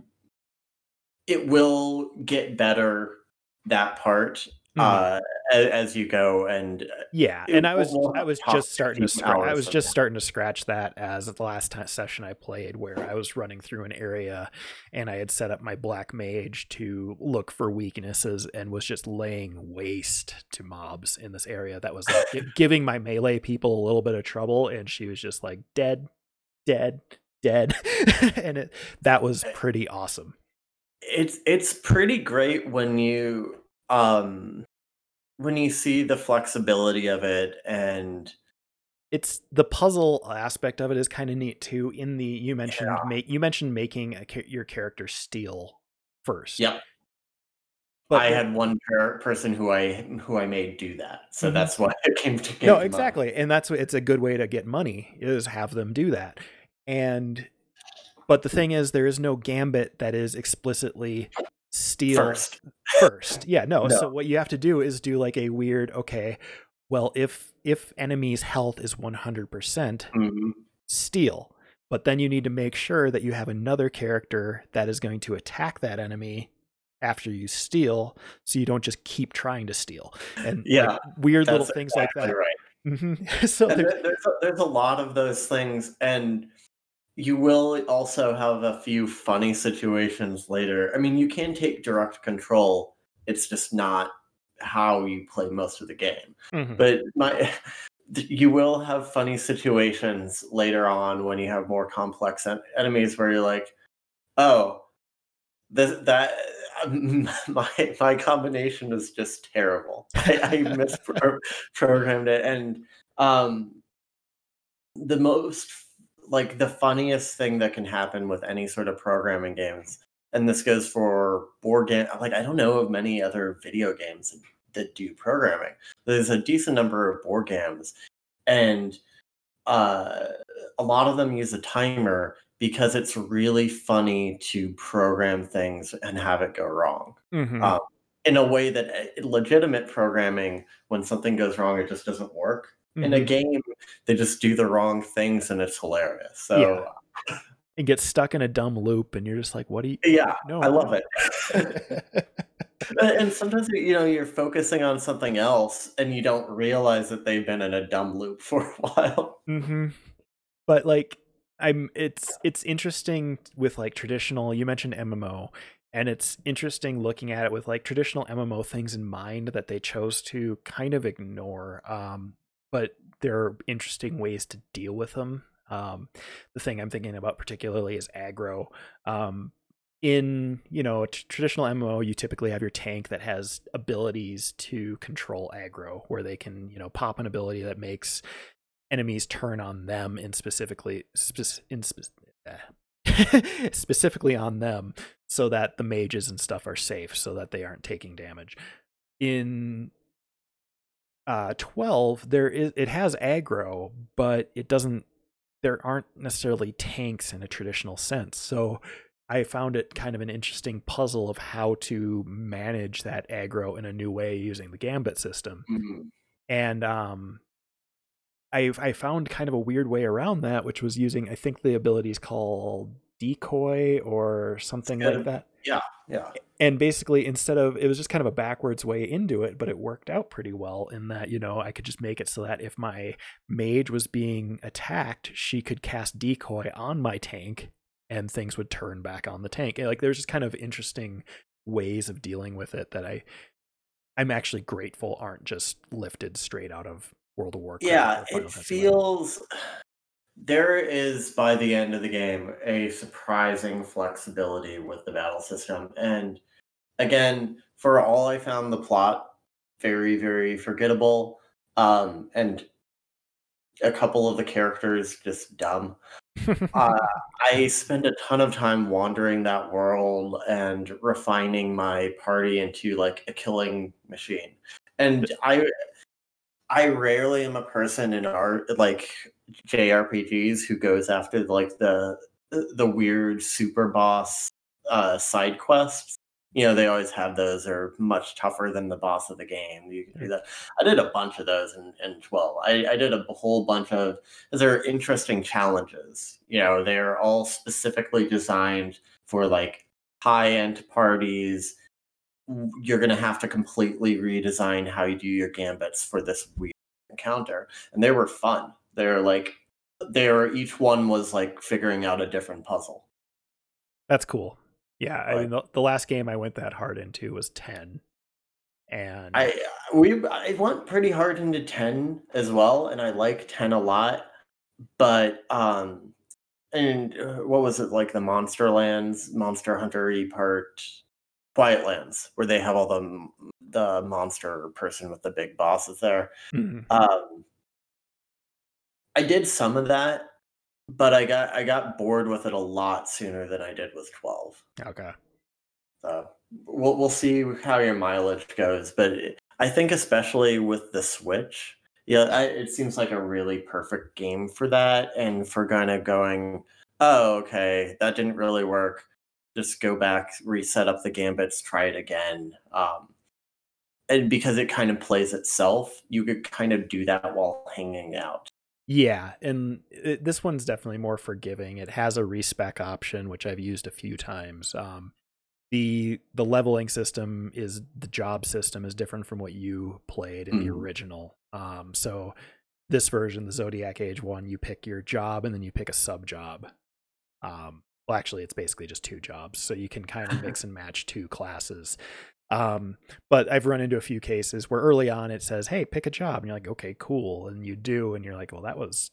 it will get better that part Mhm. uh as, as you go and uh, Yeah, and I was I was just starting to scra- I was just now. starting to scratch that as the last ti session I played where I was running through an area and I had set up my black mage to look for weaknesses and was just laying waste to mobs in this area that was like gi- giving my melee people a little bit of trouble and she was just like dead dead, dead, and it that was pretty awesome. It's it's pretty great when you um when you see the flexibility of it and it's the puzzle aspect of it is kind of neat too in the you mentioned yeah. make you mentioned making a, your character steal first yep but I had one per- person who I who I made do that, so mm-hmm. that's why it came to. No, exactly, and that's it's a good way to get money is have them do that, and but the thing is, there is no gambit that is explicitly steal first. First, yeah, no. no. So what you have to do is do like a weird. Okay, well, if if enemy's health is one hundred percent, mm-hmm. steal. But then you need to make sure that you have another character that is going to attack that enemy after you steal, so you don't just keep trying to steal. And yeah, like, weird little things exactly like that. Right. Mm-hmm. so there's, there's a, there's a lot of those things, and you will also have a few funny situations later. I mean, you can take direct control. It's just not how you play most of the game. Mm-hmm. But my you will have funny situations later on when you have more complex en- enemies where you're like, "Oh, this, that my my combination is just terrible. I, I misprogrammed it, and um, the most like the funniest thing that can happen with any sort of programming games, and this goes for board game. Like I don't know of many other video games that, do programming. There's a decent number of board games, and uh, a lot of them use a timer because it's really funny to program things and have it go wrong. Mm-hmm. Um, in a way that eh, legitimate programming, when something goes wrong, it just doesn't work. Mm-hmm. In a mm-hmm. game, they just do the wrong things and it's hilarious. So yeah. it gets stuck in a dumb loop, and you're just like, "What do you?" Yeah, no, I love it. and sometimes you know you're focusing on something else, and you don't realize that they've been in a dumb loop for a while. Mm-hmm. But like I'm it's it's interesting with like traditional you mentioned MMO and it's interesting looking at it with like traditional MMO things in mind that they chose to kind of ignore um but there are interesting ways to deal with them. Um the thing I'm thinking about particularly is aggro. Um in you know traditional MMO, you typically have your tank that has abilities to control aggro, where they can you know pop an ability that makes enemies turn on them in specifically in spe- specifically on them so that the mages and stuff are safe so that they aren't taking damage. In uh 12 there is it has aggro but it doesn't there aren't necessarily tanks in a traditional sense so i found it kind of an interesting puzzle of how to manage that aggro in a new way using the gambit system mm-hmm. and um I I found kind of a weird way around that, which was using I think the ability is called decoy or something yeah, like that. Yeah, yeah. And basically, instead of it was just kind of a backwards way into it, but it worked out pretty well in that you know I could just make it so that if my mage was being attacked, she could cast decoy on my tank, and things would turn back on the tank. And like there's just kind of interesting ways of dealing with it that I I'm actually grateful aren't just lifted straight out of World of Warcraft. Yeah, it feels there is by the end of the game a surprising flexibility with the battle system. And again, for all I found the plot very, very forgettable. Um, and a couple of the characters just dumb. uh, I spend a ton of time wandering that world and refining my party into like a killing machine. And I I rarely am a person in art like JRPGs who goes after like the the weird super boss uh, side quests. You know, they always have those are much tougher than the boss of the game. You can do that. I did a bunch of those in, in 12. I, I did a whole bunch of they're interesting challenges. You know, they're all specifically designed for like high end parties you're going to have to completely redesign how you do your gambits for this weird encounter. And they were fun. They're like, they're each one was like figuring out a different puzzle. That's cool. Yeah, I mean, the, the, last game I went that hard into was ten, and I we I went pretty hard into ten as well, and I like ten a lot. But um, and uh, what was it like the Monster Lands, Monster Hunter part, Quiet Lands, where they have all the the monster person with the big bosses there. Mm-hmm. Um, I did some of that, but I got I got bored with it a lot sooner than I did with twelve. Okay. So we'll we'll see how your mileage goes, but I think especially with the Switch, yeah, I, it seems like a really perfect game for that, and for kind of going, oh, okay, that didn't really work. Just go back, reset up the gambits, try it again. Um, and because it kind of plays itself, you could kind of do that while hanging out. Yeah, and it, this one's definitely more forgiving. It has a respec option, which I've used a few times. Um, the the leveling system is the job system is different from what you played in mm. the original. Um, so this version, the Zodiac Age one, you pick your job and then you pick a sub job. Um, well, actually, it's basically just two jobs, so you can kind of mix and match two classes. Um, but I've run into a few cases where early on it says, "Hey, pick a job," and you're like, "Okay, cool," and you do, and you're like, "Well, that was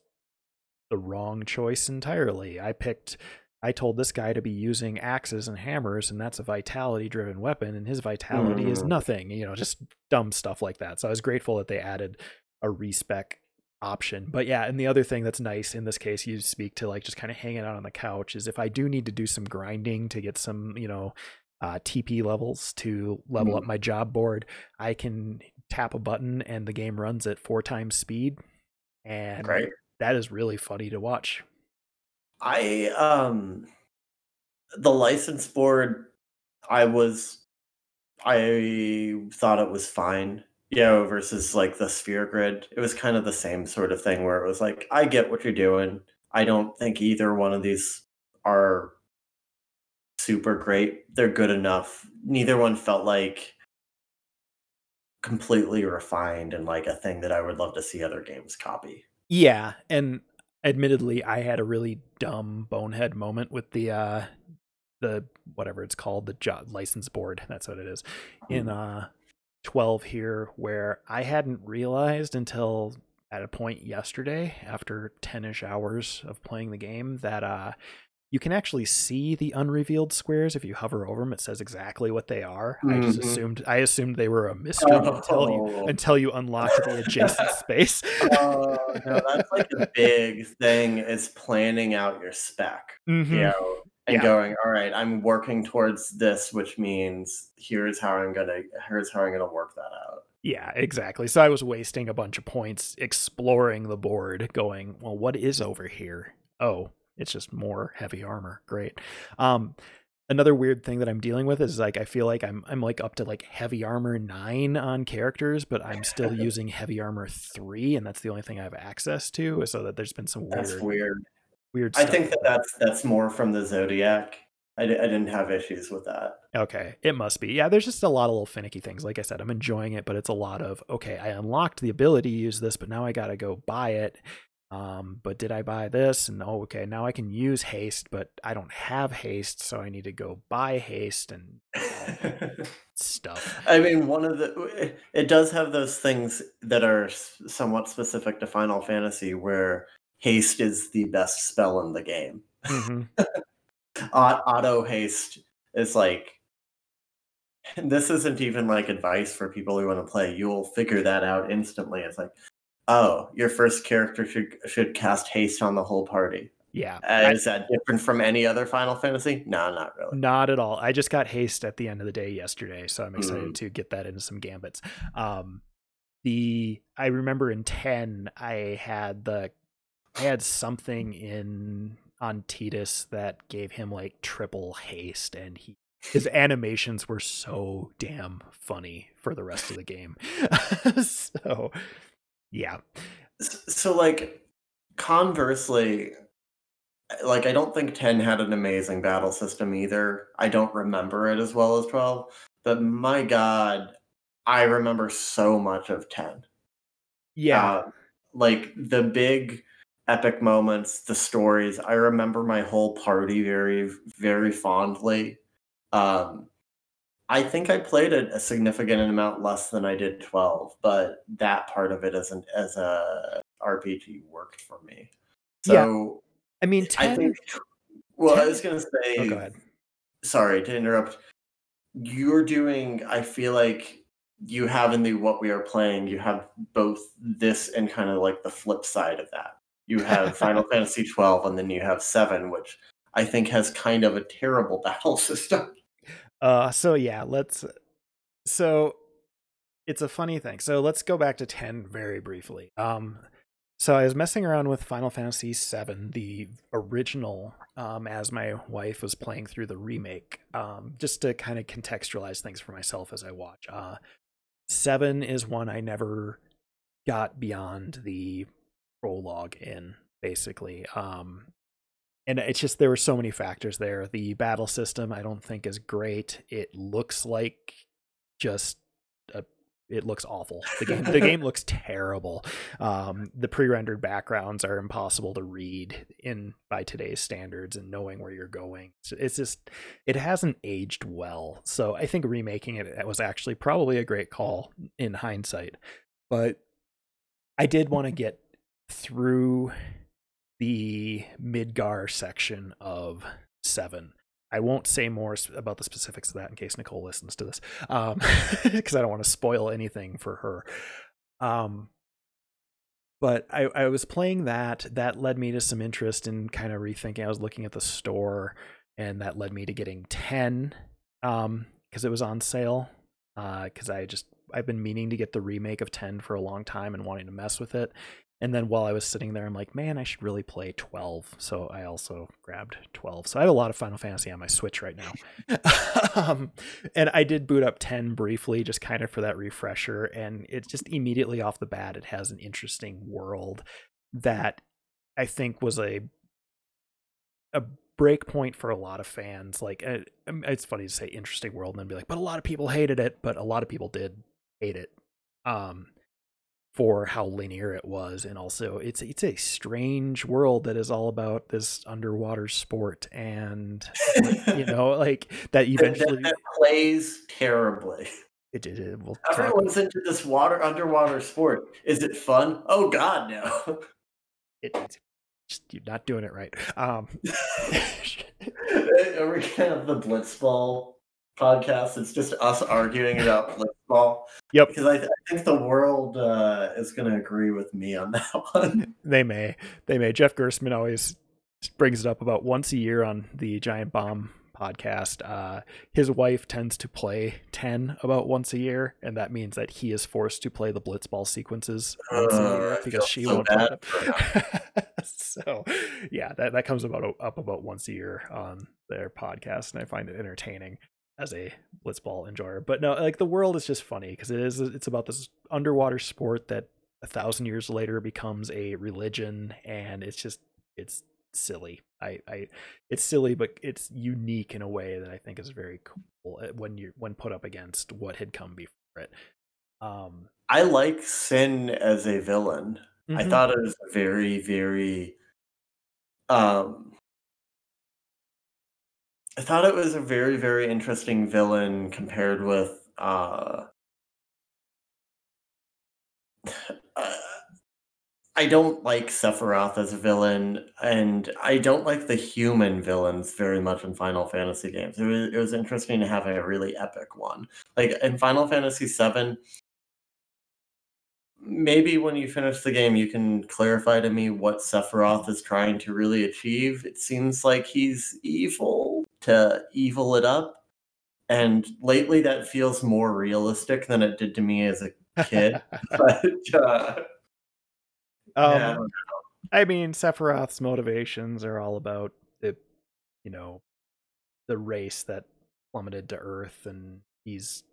the wrong choice entirely. I picked." I told this guy to be using axes and hammers, and that's a vitality driven weapon, and his vitality mm. is nothing, you know, just dumb stuff like that. So I was grateful that they added a respec option. But yeah, and the other thing that's nice in this case, you speak to like just kind of hanging out on the couch, is if I do need to do some grinding to get some, you know, uh, TP levels to level mm. up my job board, I can tap a button and the game runs at four times speed. And Great. that is really funny to watch. I um the license board I was I thought it was fine. Yeah, versus like the sphere grid. It was kind of the same sort of thing where it was like, I get what you're doing. I don't think either one of these are super great. They're good enough. Neither one felt like completely refined and like a thing that I would love to see other games copy. Yeah, and admittedly I had a really dumb bonehead moment with the uh the whatever it's called, the job license board. That's what it is. In hmm. uh 12 here where I hadn't realized until at a point yesterday after 10ish hours of playing the game that uh you can actually see the unrevealed squares if you hover over them. It says exactly what they are. Mm-hmm. I just mm-hmm. assumed I assumed they were a mystery oh. until you until you unlock the adjacent space. oh no, that's like a big thing is planning out your spec. Mm-hmm. You know, and yeah. going, all right, I'm working towards this, which means here's how I'm gonna here's how I'm gonna work that out. Yeah, exactly. So I was wasting a bunch of points exploring the board, going, well, what is over here? Oh, it's just more heavy armor. Great. Um, another weird thing that I'm dealing with is like I feel like I'm I'm like up to like heavy armor nine on characters, but I'm still using heavy armor three, and that's the only thing I have access to. So that there's been some weird, that's weird, weird. I think that that's that's more from the zodiac. I, I didn't have issues with that. Okay, it must be. Yeah, there's just a lot of little finicky things. Like I said, I'm enjoying it, but it's a lot of okay. I unlocked the ability to use this, but now I got to go buy it, um, but did I buy this? And oh, okay, now I can use haste, but I don't have haste, so I need to go buy haste and stuff. I mean, one of the it does have those things that are somewhat specific to Final Fantasy, where haste is the best spell in the game. Mm-hmm. Auto haste is like this isn't even like advice for people who want to play. You'll figure that out instantly. It's like, oh, your first character should should cast haste on the whole party. Yeah. Uh, is that different from any other Final Fantasy? No, not really. Not at all. I just got haste at the end of the day yesterday, so I'm excited mm. to get that into some gambits. Um, the I remember in 10 I had the I had something in on Tidus that gave him like triple haste and he his animations were so damn funny for the rest of the game. so yeah. So like conversely, like I don't think 10 had an amazing battle system either. I don't remember it as well as 12, but my god, I remember so much of 10. Yeah. Uh, like the big epic moments, the stories. I remember my whole party very very fondly. Um I think I played it a significant amount less than I did 12, but that part of it as an as a RPG worked for me. So I mean, 10, I think. Well, 10 I was gonna say. oh, go ahead. Sorry to interrupt. You're doing. I feel like you have in the what we are playing. You have both this and kind of like the flip side of that. You have Final Fantasy 12, and then you have seven, which I think has kind of a terrible battle system. Uh, so yeah, let's. So it's a funny thing. So let's go back to 10 very briefly. Um, so I was messing around with Final Fantasy VII, the original, um, as my wife was playing through the remake, um, just to kind of contextualize things for myself as I watch. Uh, Seven is one I never got beyond the prologue in, basically. Um, and it's just there were so many factors there. The battle system I don't think is great. It looks like just a it looks awful. The game the game looks terrible. Um, the pre-rendered backgrounds are impossible to read in by today's standards and knowing where you're going. So it's just it hasn't aged well. So I think remaking it was actually probably a great call in hindsight. But I did want to get through the Midgar section of 7 I won't say more about the specifics of that in case Nicole listens to this, because um, I don't want to spoil anything for her. Um, but I, I was playing that. That led me to some interest in kind of rethinking. I was looking at the store, and that led me to getting ten because um, it was on sale. Because uh, I just I've been meaning to get the remake of ten for a long time and wanting to mess with it, and then while I was sitting there, I'm like, man, I should really play 12. So I also grabbed 12. So I have a lot of Final Fantasy on my Switch right now. um, and I did boot up 10 briefly, just kind of for that refresher. And it's just immediately off the bat, it has an interesting world that I think was a a break point for a lot of fans. Like uh, um, it's funny to say interesting world and then be like, but a lot of people hated it, but a lot of people did hate it. Um, for how linear it was and also it's it's a strange world that is all about this underwater sport and you know like that eventually that, that plays terribly. It did it, well, everyone's into this water underwater sport. Is it fun? Oh god no. It, it's just you're not doing it right. Um are we gonna have the blitzball podcast it's just us arguing about blitzball Yep. Because I, th- I think the world uh, is going to agree with me on that one. They may. They may. Jeff Gerstmann always brings it up about once a year on the Giant Bomb podcast. Uh, his wife tends to play 10 about once a year, and that means that he is forced to play the blitzball sequences once uh, a year because she so won't so, yeah, that, that comes about up about once a year on their podcast, and I find it entertaining as a blitzball enjoyer. But no, like the world is just funny because it is it's about this underwater sport that a thousand years later becomes a religion, and it's just it's silly. I, I it's silly, but it's unique in a way that I think is very cool eh, when you when put up against what had come before it. Um, I like Sin as a villain. Mm-hmm. I thought it was very, very um I thought it was a very, very interesting villain compared with uh, uh I don't like Sephiroth as a villain, and I don't like the human villains very much in Final Fantasy games. It was, it was interesting to have a really epic one. Like in Final Fantasy VII, maybe when you finish the game, you can clarify to me what Sephiroth is trying to really achieve. It seems like he's evil to evil it up. And lately, that feels more realistic than it did to me as a kid. but, uh, um, yeah, I, I mean, Sephiroth's motivations are all about the, you know, the race that plummeted to Earth, and he's,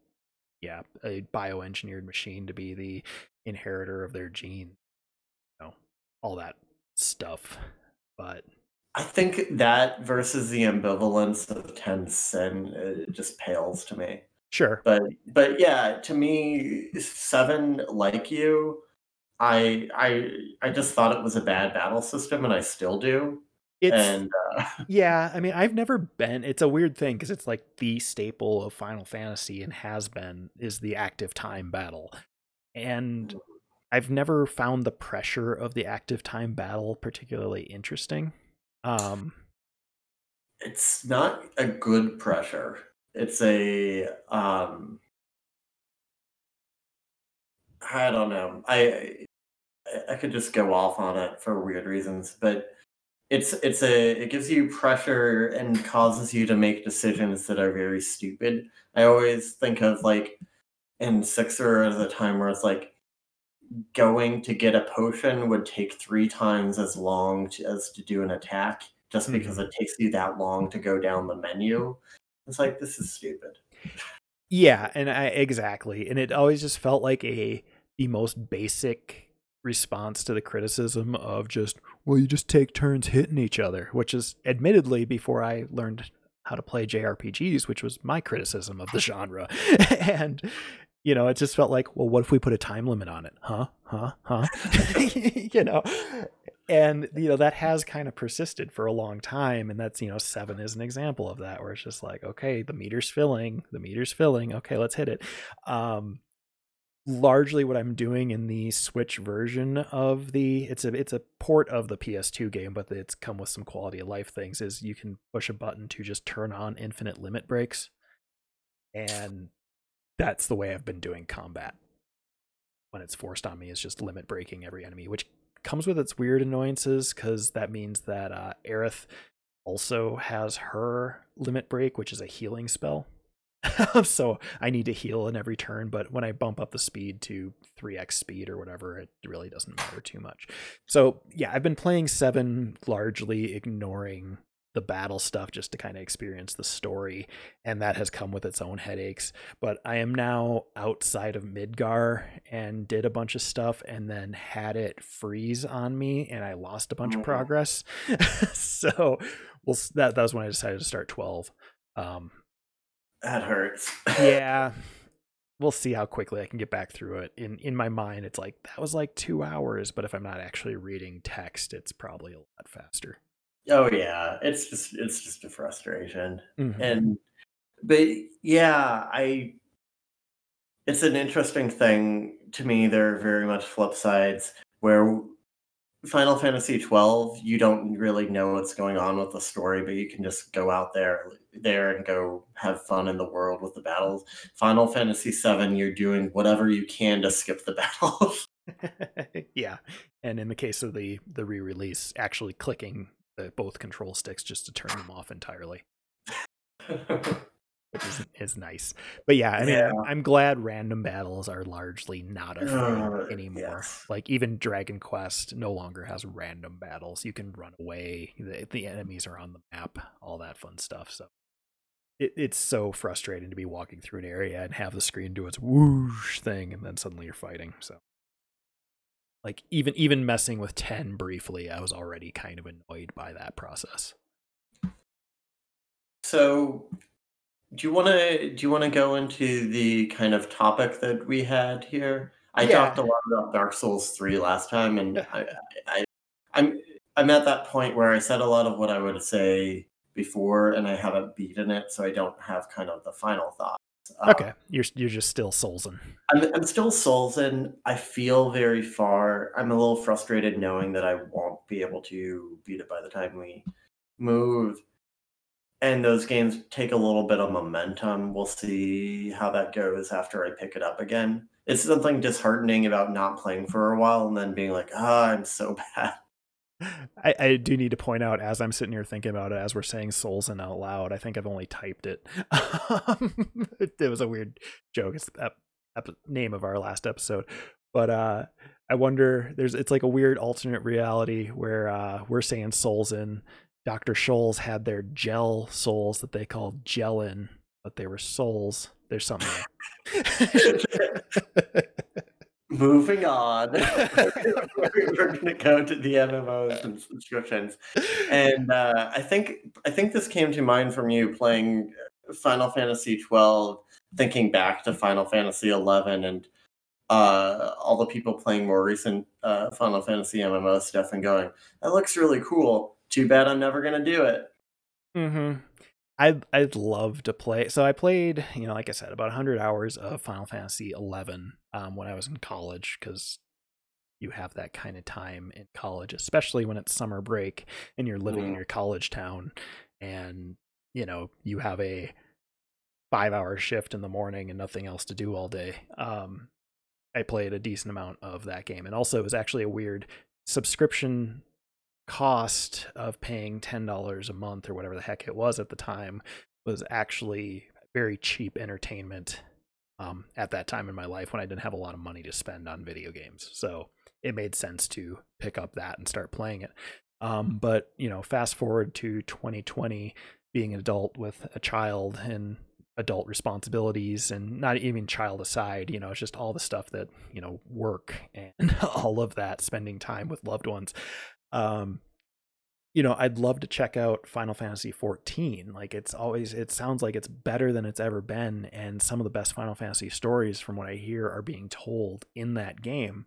yeah, a bioengineered machine to be the inheritor of their gene. You know, all that stuff. But I think that versus the ambivalence of Ten it just pales to me. Sure. But but yeah, to me, Seven like you, I I I just thought it was a bad battle system, and I still do. It's, and uh, yeah, I mean, I've never been. It's a weird thing because it's like the staple of Final Fantasy and has been is the active time battle, and mm. I've never found the pressure of the active time battle particularly interesting. Um, it's not a good pressure. It's a um I don't know. I I could just go off on it for weird reasons, but it's it's a it gives you pressure and causes you to make decisions that are very stupid. I always think of like in Sixer as a time where it's like going to get a potion would take three times as long to, as to do an attack just mm-hmm. because it takes you that long to go down the menu. It's like this is stupid. Yeah, and I exactly. And it always just felt like a the most basic response to the criticism of just well you just take turns hitting each other, which is admittedly before I learned how to play JRPGs, which was my criticism of the genre. and you know, it just felt like, well, what if we put a time limit on it? Huh? Huh? Huh? you know, and you know that has kind of persisted for a long time and that's you know seven is an example of that where it's just like okay the meter's filling the meter's filling okay let's hit it um largely what i'm doing in the switch version of the it's a it's a port of the ps2 game but it's come with some quality of life things is you can push a button to just turn on infinite limit breaks and that's the way i've been doing combat when it's forced on me is just limit breaking every enemy which comes with its weird annoyances because that means that uh, Aerith also has her limit break, which is a healing spell. so I need to heal in every turn, but when I bump up the speed to 3x speed or whatever, it really doesn't matter too much. So yeah, I've been playing 7 largely ignoring the battle stuff just to kind of experience the story and that has come with its own headaches. But i am now outside of midgar and did a bunch of stuff and then had it freeze on me and i lost a bunch of mm-hmm. progress. So well that, that was when i decided to start 12 um that hurts. Yeah. We'll see how quickly i can get back through it. In in my mind it's like that was like two hours but if i'm not actually reading text it's probably a lot faster Oh yeah, it's just it's just a frustration. Mm-hmm. And but yeah, I it's an interesting thing to me. There are very much flip sides where Final Fantasy 12, you don't really know what's going on with the story, but you can just go out there there and go have fun in the world with the battles. Final Fantasy 7, you're doing whatever you can to skip the battles. yeah. And in the case of the the re-release, actually clicking the both control sticks just to turn them off entirely. Which is, is nice. But yeah, I mean, yeah. I'm glad random battles are largely not a thing uh, anymore. Yes. Like even Dragon Quest no longer has random battles. You can run away. The, the enemies are on the map. All that fun stuff. So it, it's so frustrating to be walking through an area and have the screen do its whoosh thing, and then suddenly you're fighting. So like even even messing with 10 briefly i was already kind of annoyed by that process. So do you want to do you want to go into the kind of topic that we had here? I yeah. talked a lot about dark souls 3 last time and I, I i'm i'm at that point where i said a lot of what i would say before and i haven't beaten it so i don't have kind of the final thought Okay, you're you're just still Soulsing. I'm I'm still Soulsing. I feel very far. I'm a little frustrated knowing that I won't be able to beat it by the time we move. And those games take a little bit of momentum. We'll see how that goes after I pick it up again. It's something disheartening about not playing for a while and then being like, ah, oh, I'm so bad. I, I, do need to point out as I'm sitting here thinking about it, as we're saying souls and out loud, I think I've only typed it. it was a weird joke. It's the ep- name of our last episode. But uh, I wonder, there's it's like a weird alternate reality where uh, we're saying souls in. Dr. Scholl's had their gel souls that they called gelin, but they were souls. There's something. Moving on, we're going to go to the MMOs and subscriptions, and uh, I think I think this came to mind from you playing Final Fantasy twelve, thinking back to Final Fantasy eleven, and uh, all the people playing more recent uh, Final Fantasy MMO stuff, and going, "That looks really cool." Too bad I'm never going to do it. Mm-hmm. I'd I'd love to play. So I played, you know, like I said, about 100 hours of Final Fantasy 11 um, when I was in college because you have that kind of time in college, especially when it's summer break and you're living in Mhm. your college town and you know you have a five hour shift in the morning and nothing else to do all day. Um, I played a decent amount of that game, and also it was actually a weird subscription cost of paying ten dollars a month or whatever the heck it was at the time was actually very cheap entertainment um, at that time in my life when I didn't have a lot of money to spend on video games. So it made sense to pick up that and start playing it. Um, but you know, fast forward to 2020, being an adult with a child and adult responsibilities and not even child aside you know it's just all the stuff that you know work and all of that spending time with loved ones um you know i'd love to check out final fantasy 14 like it's always it sounds like it's better than it's ever been and some of the best final fantasy stories from what i hear are being told in that game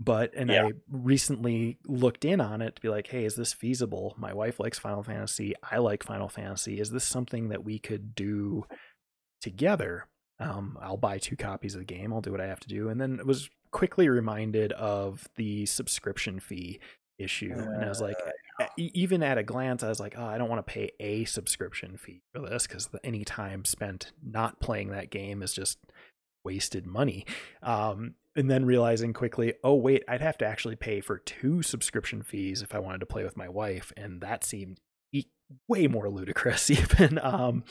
but and Yeah. i recently looked in on it to be like hey is this feasible my wife likes final fantasy i like final fantasy is this something that we could do together um, i'll buy two copies of the game i'll do what i have to do and then was quickly reminded of the subscription fee issue and i was like e- even at a glance i was like oh i don't want to pay a subscription fee for this because any time spent not playing that game is just wasted money. Um, and then realizing quickly oh wait i'd have to actually pay for two subscription fees if i wanted to play with my wife and that seemed e- way more ludicrous even um,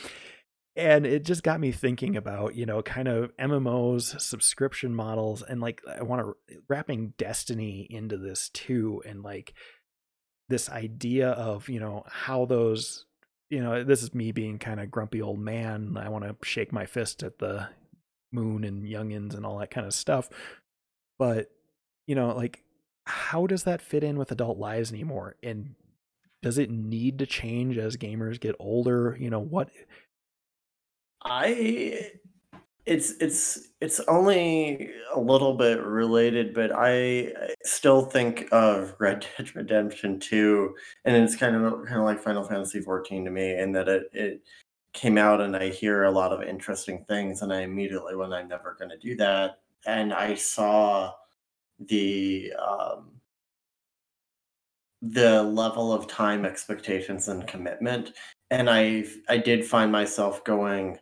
and it just got me thinking about you know kind of mmos subscription models and like i want to wrapping destiny into this too and like this idea of you know how those you know this is me being kind of grumpy old man i want to shake my fist at the moon and youngins and all that kind of stuff. But you know like how does that fit in with adult lives anymore? And does it need to change as gamers get older? You know what I it's it's it's only a little bit related, but I still think of Red Dead Redemption 2, and it's kind of kind of like Final Fantasy 14 to me, in that it it came out and I hear a lot of interesting things, and I immediately went, I'm never going to do that, and I saw the um, the level of time expectations and commitment, and I I did find myself going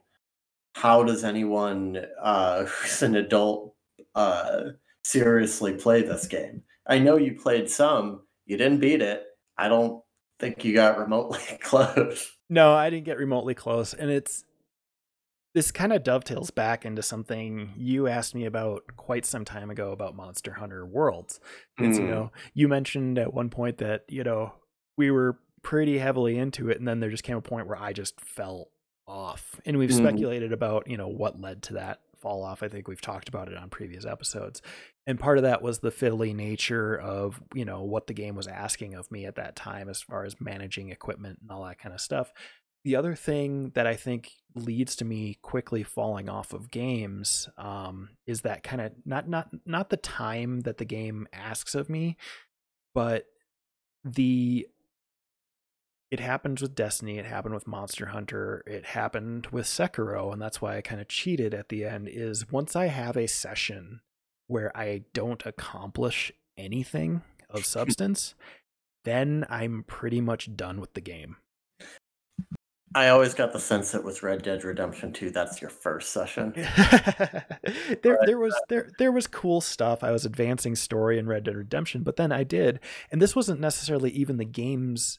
how does anyone uh, who's an adult uh, seriously play this game? I know you played some, you didn't beat it. I don't think you got remotely close. No, I didn't get remotely close. And it's this kind of dovetails back into something you asked me about quite some time ago about Monster Hunter Worlds. It's, you Mm. know, you mentioned at one point that, you know, we were pretty heavily into it and then there just came a point where I just fell off. And we've Mhm. speculated about, you know, what led to that fall off. I think we've talked about it on previous episodes. And part of that was the fiddly nature of, you know, what the game was asking of me at that time as far as managing equipment and all that kind of stuff. The other thing that I think leads to me quickly falling off of games um, is that kind of not not not the time that the game asks of me, but the it happens with Destiny, it happened with Monster Hunter, it happened with Sekiro, and that's why I kind of cheated at the end is once I have a session where I don't accomplish anything of substance, then I'm pretty much done with the game. I always got the sense that with Red Dead Redemption 2, that's your first session. there there was there there was cool stuff. I was advancing story in Red Dead Redemption, but then I did, and this wasn't necessarily even the game's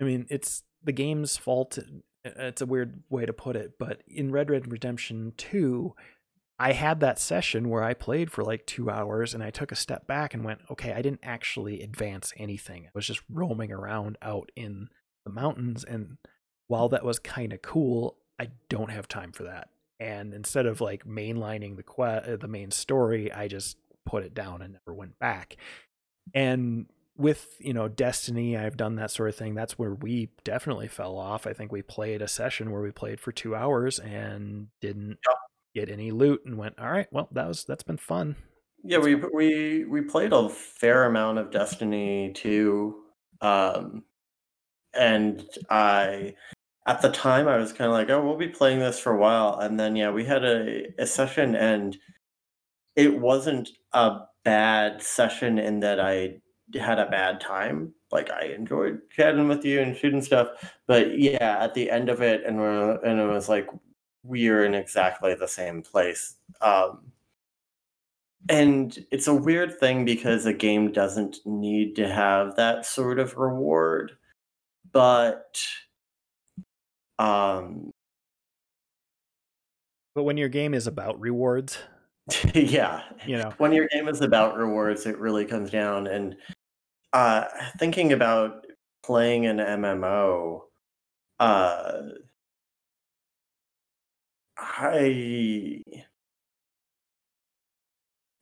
I mean, it's the game's fault. Uh, it's a weird way to put it, but in Red Dead Redemption 2, I had that session where I played for like 2 hours and I took a step back and went, "Okay, I didn't actually advance anything. I was just roaming around out in the mountains and while that was kind of cool, I don't have time for that." And instead of like mainlining the que- uh, the main story, I just put it down and never went back. And with you know destiny i've done that sort of thing. That's where we definitely fell off. I think we played a session where we played for two hours and didn't get any loot and went all right well that was that's been fun. Yeah, we we we played a fair amount of Destiny too Um and I at the time I was kind of like, "Oh, we'll be playing this for a while." And then yeah, we had a a session and it wasn't a bad session in that I had a bad time. Like I enjoyed chatting with you and shooting stuff, but yeah, at the end of it, and and it was like we are in exactly the same place. Um, and it's a weird thing because a game doesn't need to have that sort of reward, but um, but when your game is about rewards, yeah, you know, when your game is about rewards, it really comes down. And uh, thinking about playing an MMO, uh, I,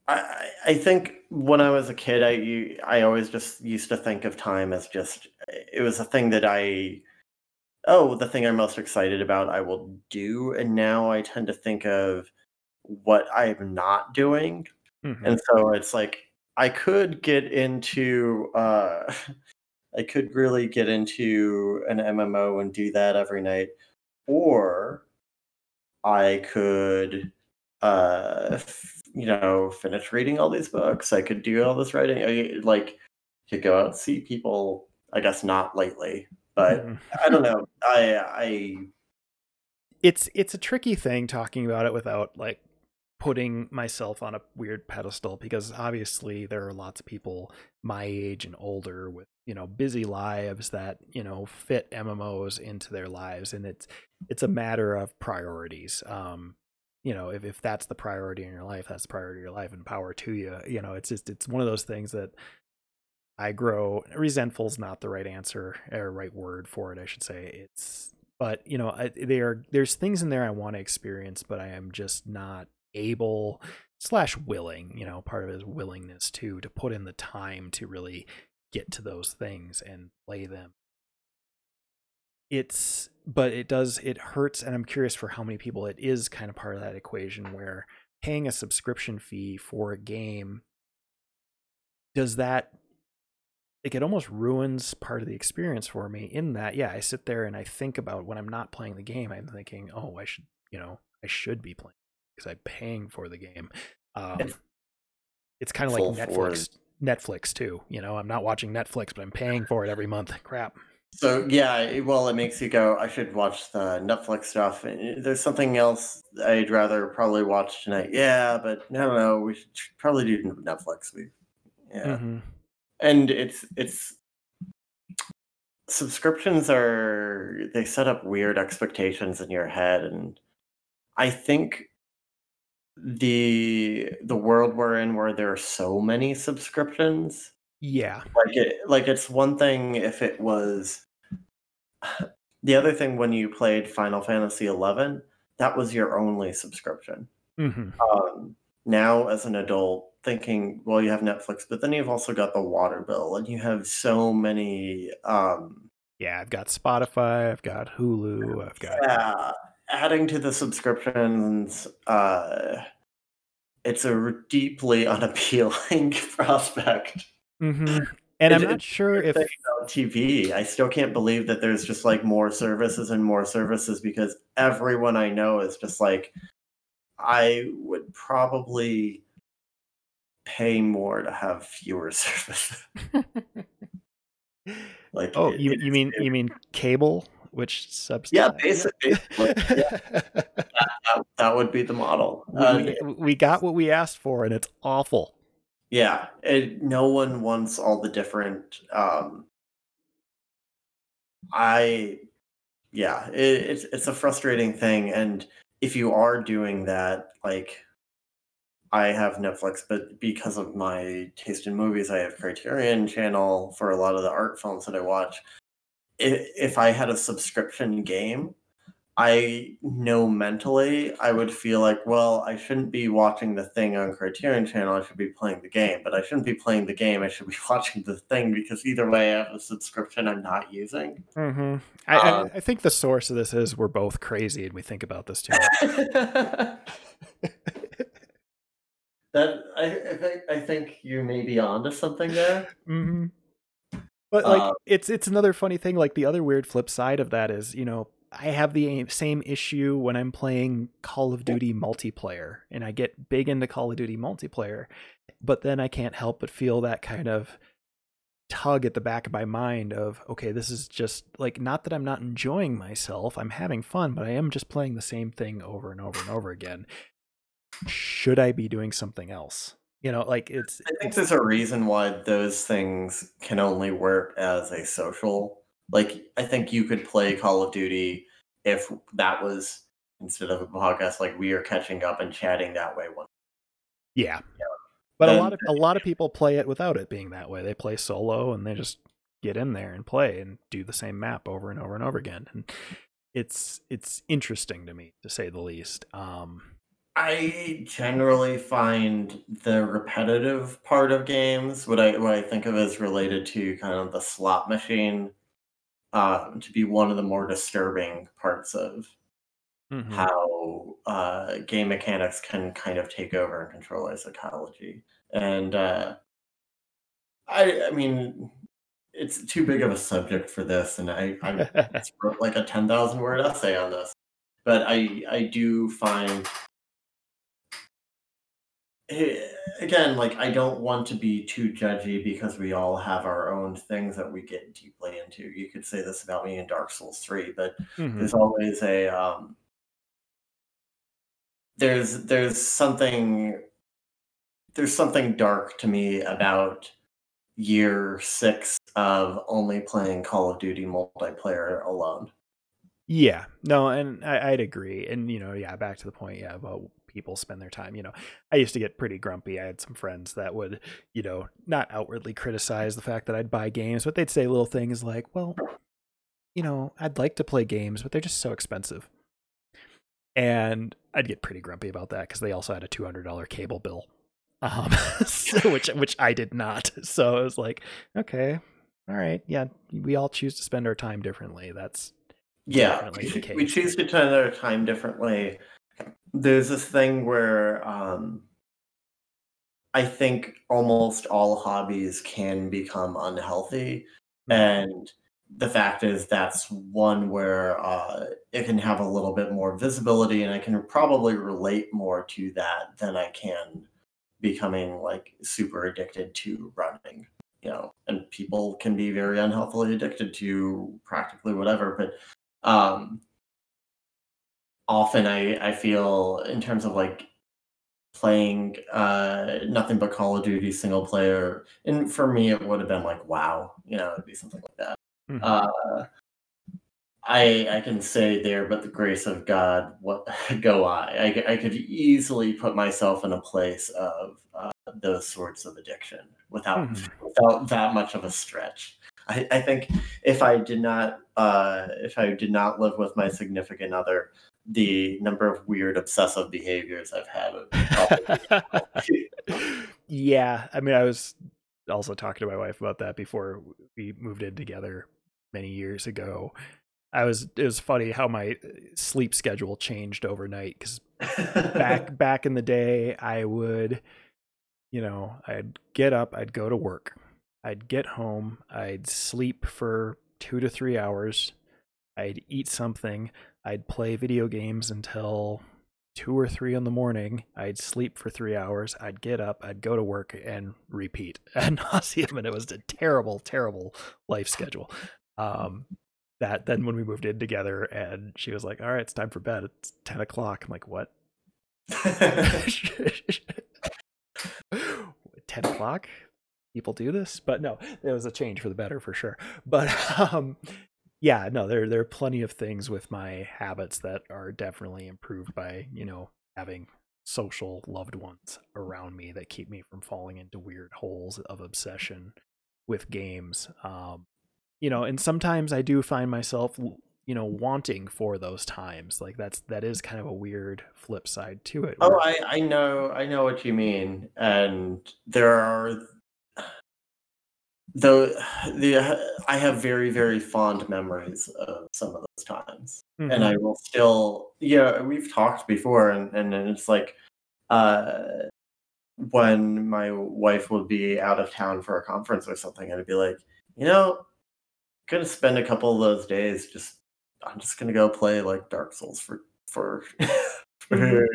I, I think when I was a kid, I I always just used to think of time as just it was a thing that I oh the thing I'm most excited about I will do, and now I tend to think of what I'm not doing, Mhm. and so it's like I could get into uh, I could really get into an MMO and do that every night, or I could, uh, f- you know, finish reading all these books. I could do all this writing. I like could go out and see people. I guess not lately, but Mhm. I don't know. I I it's it's a tricky thing talking about it without like putting myself on a weird pedestal because obviously there are lots of people my age and older with you know busy lives that you know fit MMOs into their lives and it's it's a matter of priorities. Um you know if, if that's the priority in your life that's the priority of your life and power to you. You know it's just it's one of those things that I grow resentful is not the right answer or right word for it I should say. It's but you know I, they are there's things in there I want to experience but I am just not able slash willing you know part of his willingness too to put in the time to really get to those things and play them. It's but it does it hurts and i'm curious for how many people it is kind of part of that equation where paying a subscription fee for a game does that like it almost ruins part of the experience for me in that yeah i sit there and i think about when i'm not playing the game i'm thinking oh i should you know i should be playing because i'm paying for the game um It's kind of like netflix forward. netflix too you know i'm not watching netflix but i'm paying for it every month crap so yeah. Well, it makes you go. I should watch the Netflix stuff. There's something else I'd rather probably watch tonight. Yeah, but no, no, we should probably do Netflix. We yeah. Mhm. and it's it's subscriptions are they set up weird expectations in your head and i think the the world we're in where there are so many subscriptions. Yeah. Like it like it's one thing if it was the other thing when you played final fantasy 11 that was your only subscription. Hmm um, now as an adult thinking well you have netflix but then you've also got the water bill and you have so many um, yeah i've got spotify i've got hulu i've got yeah adding to the subscriptions uh, it's a deeply unappealing prospect. Hmm and i'm not sure if tv i still can't believe that there's just like more services and more services because everyone i know is just like i would probably pay more to have fewer services. Like oh it- you, you mean it- you mean cable which subs yeah basically, yeah, that, that would be the model. Uh, we, we got what we asked for and it's awful. Yeah it, no one wants all the different um i yeah it, it's it's a frustrating thing and if you are doing that like i have netflix but because of my taste in movies i have criterion channel for a lot of the art films that i watch if, if i had a subscription game i know mentally i would feel like well i shouldn't be watching the thing on criterion channel i should be playing the game but i shouldn't be playing the game i should be watching the thing because either way i have a subscription i'm not using hmm I, I, Um, I think the source of this is we're both crazy and we think about this too much. that I, I think I think you may be onto something there. hmm But like Um, it's it's another funny thing. Like the other weird flip side of that is, you know, I have the same issue when I'm playing Call of Duty multiplayer and I get big into Call of Duty multiplayer, but then I can't help but feel that kind of tug at the back of my mind of okay this is just like not that i'm not enjoying myself i'm having fun but i am just playing the same thing over and over and over again should i be doing something else you know like it's i think there's a reason why those things can only work as a social like i think you could play call of duty if that was instead of a podcast like we are catching up and chatting that way one yeah, yeah but a lot of a lot of people play it without it being that way. They play solo and they just get in there and play and do the same map over and over and over again. And it's it's interesting to me to say the least. Um, I generally find the repetitive part of games, what I what I think of as related to kind of the slot machine, um, to be one of the more disturbing parts of mm-hmm. how uh, game mechanics can kind of take over and control our psychology. And uh, I, I mean, it's too big of a subject for this, and I, I wrote like a ten thousand word essay on this. But I, I do find again, like I don't want to be too judgy because we all have our own things that we get deeply into. You could say this about me in Dark Souls 3, but mm-hmm. there's always a um there's there's something there's something dark to me about year six of only playing Call of Duty multiplayer alone. Yeah, no, and I, would agree. And you know, yeah, back to the point, yeah, about people spend their time. You know, I used to get pretty grumpy. I had some friends that would, you know, not outwardly criticize the fact that I'd buy games, but they'd say little things like, "Well, you know, I'd like to play games, but they're just so expensive." And I'd get pretty grumpy about that because they also had a two hundred dollar cable bill um, so, which which I did not. So I was like, okay, all right, yeah, we all choose to spend our time differently. That's yeah, we choose to spend our time differently. There's this thing where um, I think almost all hobbies can become unhealthy, mm-hmm. and the fact is that's one where uh, it can have a little bit more visibility, and I can probably relate more to that than I can becoming like super addicted to running you know and people can be very unhealthily addicted to practically whatever but um often i i feel in terms of like playing uh nothing but call of duty single player and for me it would have been like wow you know it'd be something like that mm-hmm. uh I I can say there, but the grace of God, what go I? I, I could easily put myself in a place of uh, those sorts of addiction without mm-hmm. without that much of a stretch. I, I think if I did not uh, if I did not live with my significant other, the number of weird obsessive behaviors I've had. yeah, I mean, I was also talking to my wife about that before we moved in together many years ago I was it was funny how my uh, sleep schedule changed overnight because back back in the day I would you know I'd get up I'd go to work I'd get home I'd sleep for 2 to 3 hours I'd eat something I'd play video games until 2 or 3 in the morning. I'd sleep for 3 hours. I'd get up. I'd go to work and repeat ad nauseum and it was a terrible terrible life schedule. Um that then when we moved in together and she was like all right it's time for bed. It's 10 o'clock. I'm like what? 10 o'clock? People do this? But no it was a change for the better for sure. But um yeah no there there are plenty of things with my habits that are definitely improved by you know having social loved ones around me that keep me from falling into weird holes of obsession with games um you know, and sometimes I do find myself, you know, wanting for those times. Like that's that is kind of a weird flip side to it. Oh, I I know I know what you mean, and there are though the I have very very fond memories of some of those times, mm-hmm. and I will still yeah we've talked before, and and it's like uh when my wife would be out of town for a conference or something, I'd be like, you know, gonna spend a couple of those days just I'm just gonna go play like Dark Souls for for. for Mhm.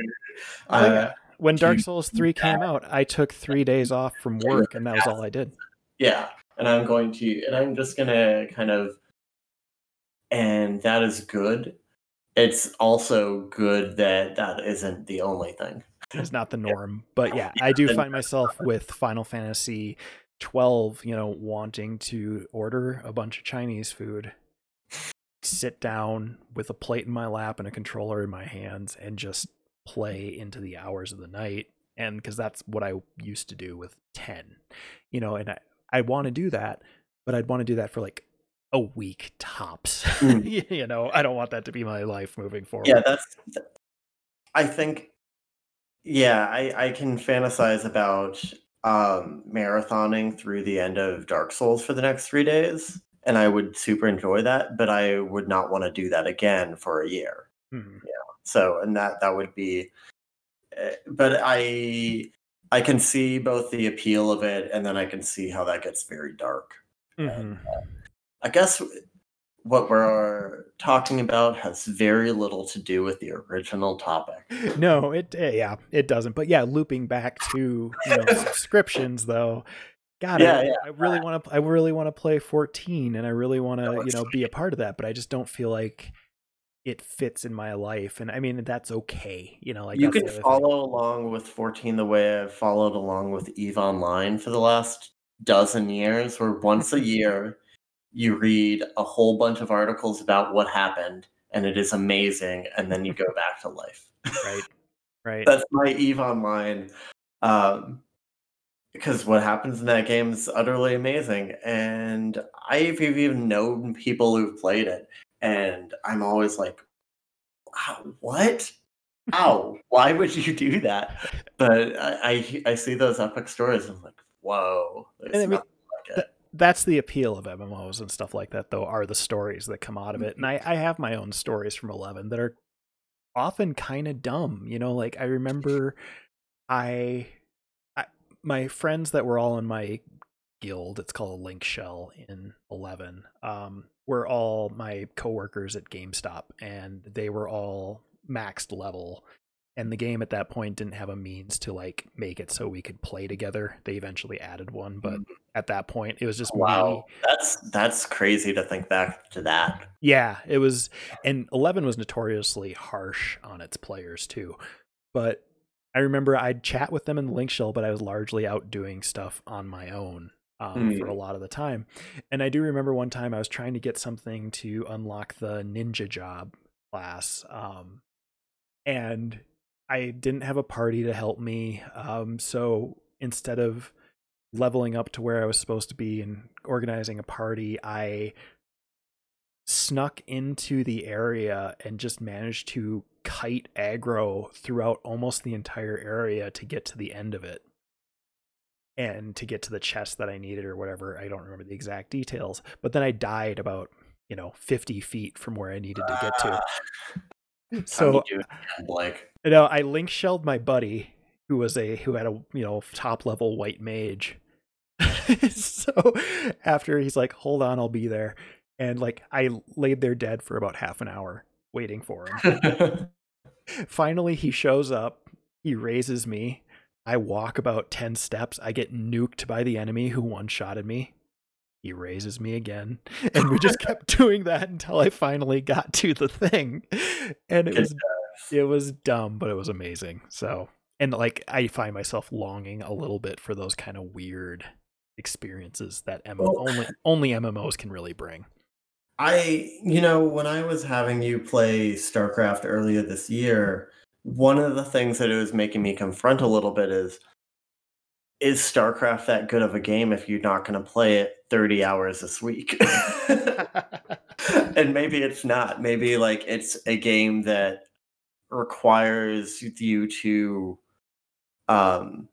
Oh, uh. When Dark Souls 3 came out, I took three days off from work and that was all I did. yeah and i'm going to and i'm just gonna kind of and that is good it's also good that that isn't the only thing It's not the norm. But yeah, I do find myself with Final Fantasy 12, you know, wanting to order a bunch of Chinese food, sit down with a plate in my lap and a controller in my hands and just play into the hours of the night. And because that's what I used to do with 10, you know, and I, I want to do that, but I'd want to do that for like a week tops. Mm. you know, I don't want that to be my life moving forward. yeah that's i think yeah i i can fantasize about um marathoning through the end of dark souls for the next three days and i would super enjoy that but i would not want to do that again for a year Mhm. so and that that would be uh, but i i can see both the appeal of it and then i can see how that gets very dark Mhm. i guess what we're talking about has very little to do with the original topic no it eh, yeah it doesn't but yeah looping back to you know subscriptions though god Yeah, I, yeah. I really want to i really want to play 14 and i really want to No, you know be a part of that but i just don't feel like it fits in my life and i mean that's okay you know like you can the thing. follow along with 14 the way I've followed along with Eve Online for the last dozen years, where once a year you read a whole bunch of articles about what happened and it is amazing, and then you go back to life. right right That's my Eve Online. Um, because what happens in that game is utterly amazing. And I've even known people who've played it, and I'm always like, wow, what? Ow, why would you do that? But I, I, I see those epic stories, and I'm like, whoa, there's And I mean, like it. that's the appeal of MMOs and stuff like that, though, are the stories that come out of it. And I, mm-hmm. I have my own stories from 11 that are often kind of dumb. You know, like I remember I, I, my friends that were all in my guild, it's called a link shell in 11, um, were all my coworkers at GameStop, and they were all maxed level and the game at that point didn't have a means to like make it so we could play together. They eventually added one, but at that point it was just me. Wow, that's that's crazy to think back to that. Yeah, it was and 11 was notoriously harsh on its players too. But I remember I'd chat with them in the link shell, but I was largely out doing stuff on my own um, for a lot of the time. And I do remember one time I was trying to get something to unlock the ninja job class. Um, and I didn't have a party to help me. Um, so instead of leveling up to where I was supposed to be and organizing a party, I snuck into the area and just managed to kite aggro throughout almost the entire area to get to the end of it and to get to the chest that I needed or whatever. I don't remember the exact details, but then I died about, you know, 50 feet from where I needed to get to. How So Blake? you know, I link shelled my buddy who was a who had a you know top level white mage. so after he's like, "Hold on, I'll be there," and like I laid there dead for about half an hour waiting for him. Finally, he shows up. He raises me. I walk about ten steps. I get nuked by the enemy who one shotted me. He raises me again, and we just kept doing that until I finally got to the thing, and it was it was dumb, but it was amazing. So, and like I find myself longing a little bit for those kind of weird experiences that MMO, Well- oh. only only MMOs can really bring. I, you know, when I was having you play StarCraft earlier this year, one of the things that it was making me confront a little bit is is StarCraft that good of a game if you're not going to play it 30 hours this week? and maybe it's not. Maybe like it's a game that requires you to um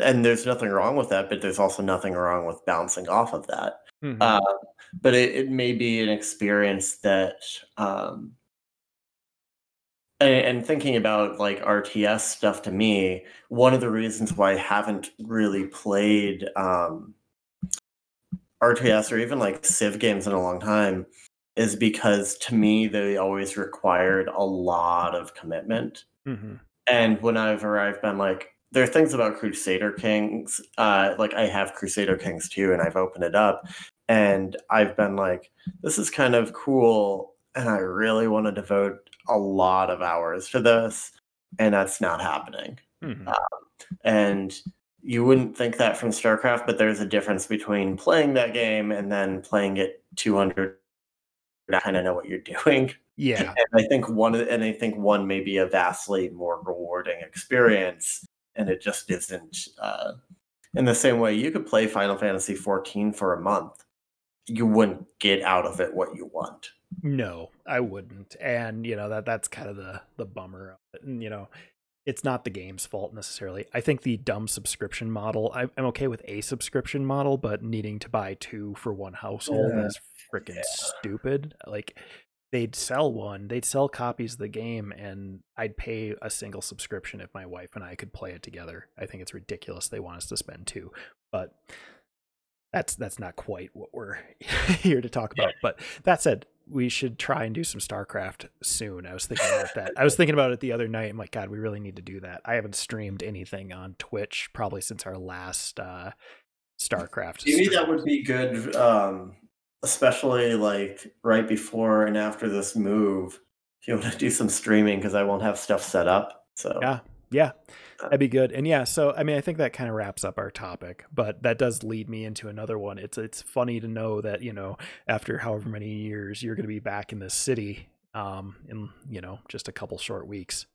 and there's nothing wrong with that, but there's also nothing wrong with bouncing off of that. Mhm. Uh, but it, it may be an experience that um and, and thinking about like RTS stuff to me, one of the reasons why I haven't really played um RTS or even like Civ games in a long time is because to me they always required a lot of commitment. hmm And whenever I've arrived been like, there are things about Crusader Kings, uh, like I have Crusader Kings too, and I've opened it up, and I've been like, this is kind of cool, and I really want to devote a lot of hours to this, and that's not happening. hmm And you wouldn't think that from StarCraft, but there's a difference between playing that game and then playing it 200. I kind of know what you're doing. Yeah. And I think one, and I think one may be a vastly more rewarding experience, and it just isn't. Uh, in the same way, you could play Final Fantasy 14 for a month, you wouldn't get out of it what you want. No, I wouldn't. And you know that that's kind of the the bummer. And you know, it's not the game's fault necessarily. I think the dumb subscription model. I, I'm okay with a subscription model, but needing to buy two for one household Yeah. is freaking stupid. Like they'd sell one, they'd sell copies of the game, and I'd pay a single subscription if my wife and I could play it together. I think it's ridiculous they want us to spend two, but that's that's not quite what we're here to talk about. But that said, we should try and do some StarCraft soon. I was thinking about that. I was thinking about it the other night. I'm like, God, we really need to do that. I haven't streamed anything on Twitch probably since our last uh, StarCraft. Maybe stream. that would be good, um, especially like right before and after this move. If you want to do some streaming, because I won't have stuff set up. So Yeah. Yeah, that'd be good. And yeah, so I mean, I think that kind of wraps up our topic, but that does lead me into another one. It's it's funny to know that you know after however many years you're going to be back in this city, um, in you know just a couple short weeks.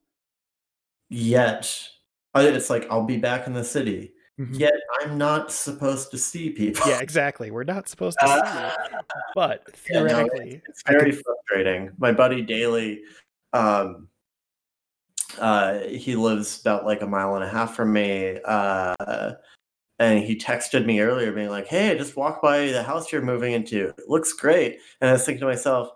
yet uh, it's like I'll be back in the city. Mhm. Yet I'm not supposed to see people. Yeah, exactly. We're not supposed to see you, but Yeah, no, theoretically, It's very could- frustrating. My buddy Daly, um, uh, he lives about like a mile and a half from me. Uh, and he texted me earlier being like, Hey, I just walked by the house you're moving into. It looks great. And I was thinking to myself,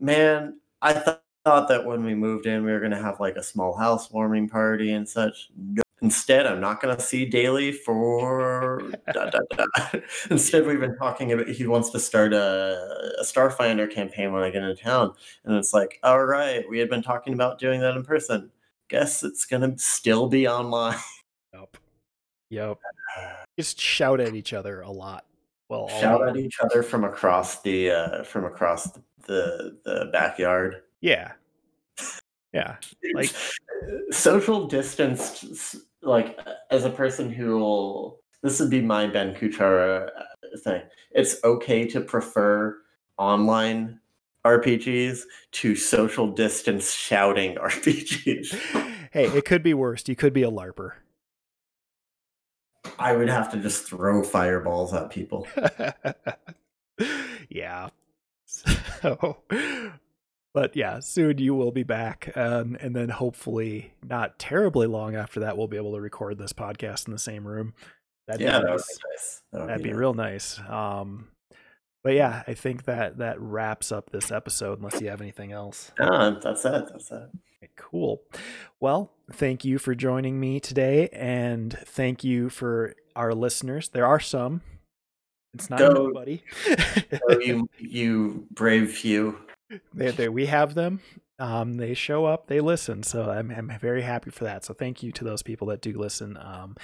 man, I th- thought that when we moved in, we were going to have like a small housewarming party and such. Instead, I'm not going to see Daly for. da, da, da. Instead, we've been talking about he wants to start a, a Starfinder campaign when I get into town. And it's like, all right, we had been talking about doing that in person. Guess it's going to still be online. Yep. Yep. Just shout at each other a lot. Well, Shout at each other from across the uh, from across the the backyard. Yeah. Yeah. Like- social distance, s- like as a person who will, this would be my Ben Kuchera uh, thing. It's okay to prefer online RPGs to social distance shouting RPGs. Hey, it could be worse. You could be a LARPer. I would have to just throw fireballs at people. yeah. So, but yeah, soon you will be back. Um, and then hopefully, not terribly long after that, we'll be able to record this podcast in the same room. That'd yeah, be that nice. nice. That would That'd be nice. real nice. Um, but yeah, I think that that wraps up this episode. Unless you have anything else. Ah, that's it. That's it. Cool. Well, thank you for joining me today, and thank you for our listeners. There are some. It's not Go. everybody. You, you brave few. They, they, we have them. Um, they show up. They listen. So I'm, I'm very happy for that. So thank you to those people that do listen. Um,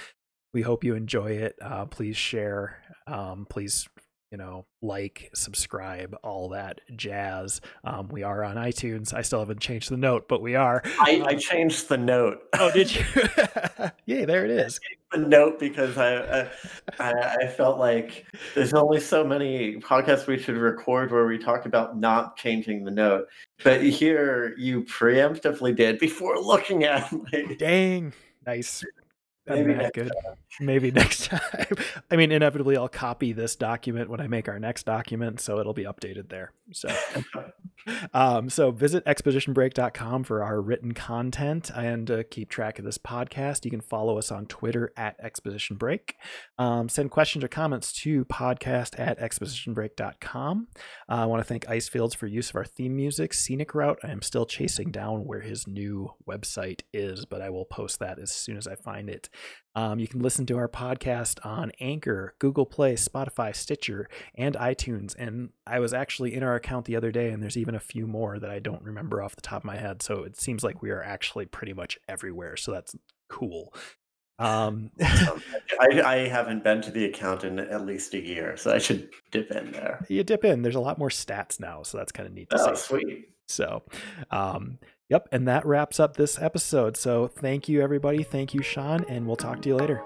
we hope you enjoy it. Uh, please share. Um, please, you know, like, subscribe, all that jazz. Um, we are on iTunes. I still haven't changed the note, but we are. I, I changed the note. Oh, did you? Yay, there it is. the note because I, I I felt like there's only so many podcasts we should record where we talk about not changing the note. But here you preemptively did before looking at my Dang. Nice. Maybe next good. Maybe next time. I mean, inevitably, I'll copy this document when I make our next document, so it'll be updated there. So, um, so visit expositionbreak.com for our written content and uh, keep track of this podcast. You can follow us on Twitter at Exposition Break. Um, send questions or comments to podcast at expositionbreak.com. Uh, I want to thank Icefields for use of our theme music, Scenic Route. I am still chasing down where his new website is, but I will post that as soon as I find it. Um, you can listen to our podcast on Anchor, Google Play, Spotify, Stitcher, and iTunes. And I was actually in our account the other day, and there's even a few more that I don't remember off the top of my head. So it seems like we are actually pretty much everywhere. So that's cool. Um, I, I haven't been to the account in at least a year, so I should dip in there. you dip in. There's a lot more stats now, so that's kind of neat to Oh, see. sweet. So, um, yep. And that wraps up this episode. So, thank you, everybody. Thank you, Sean, and we'll talk to you later.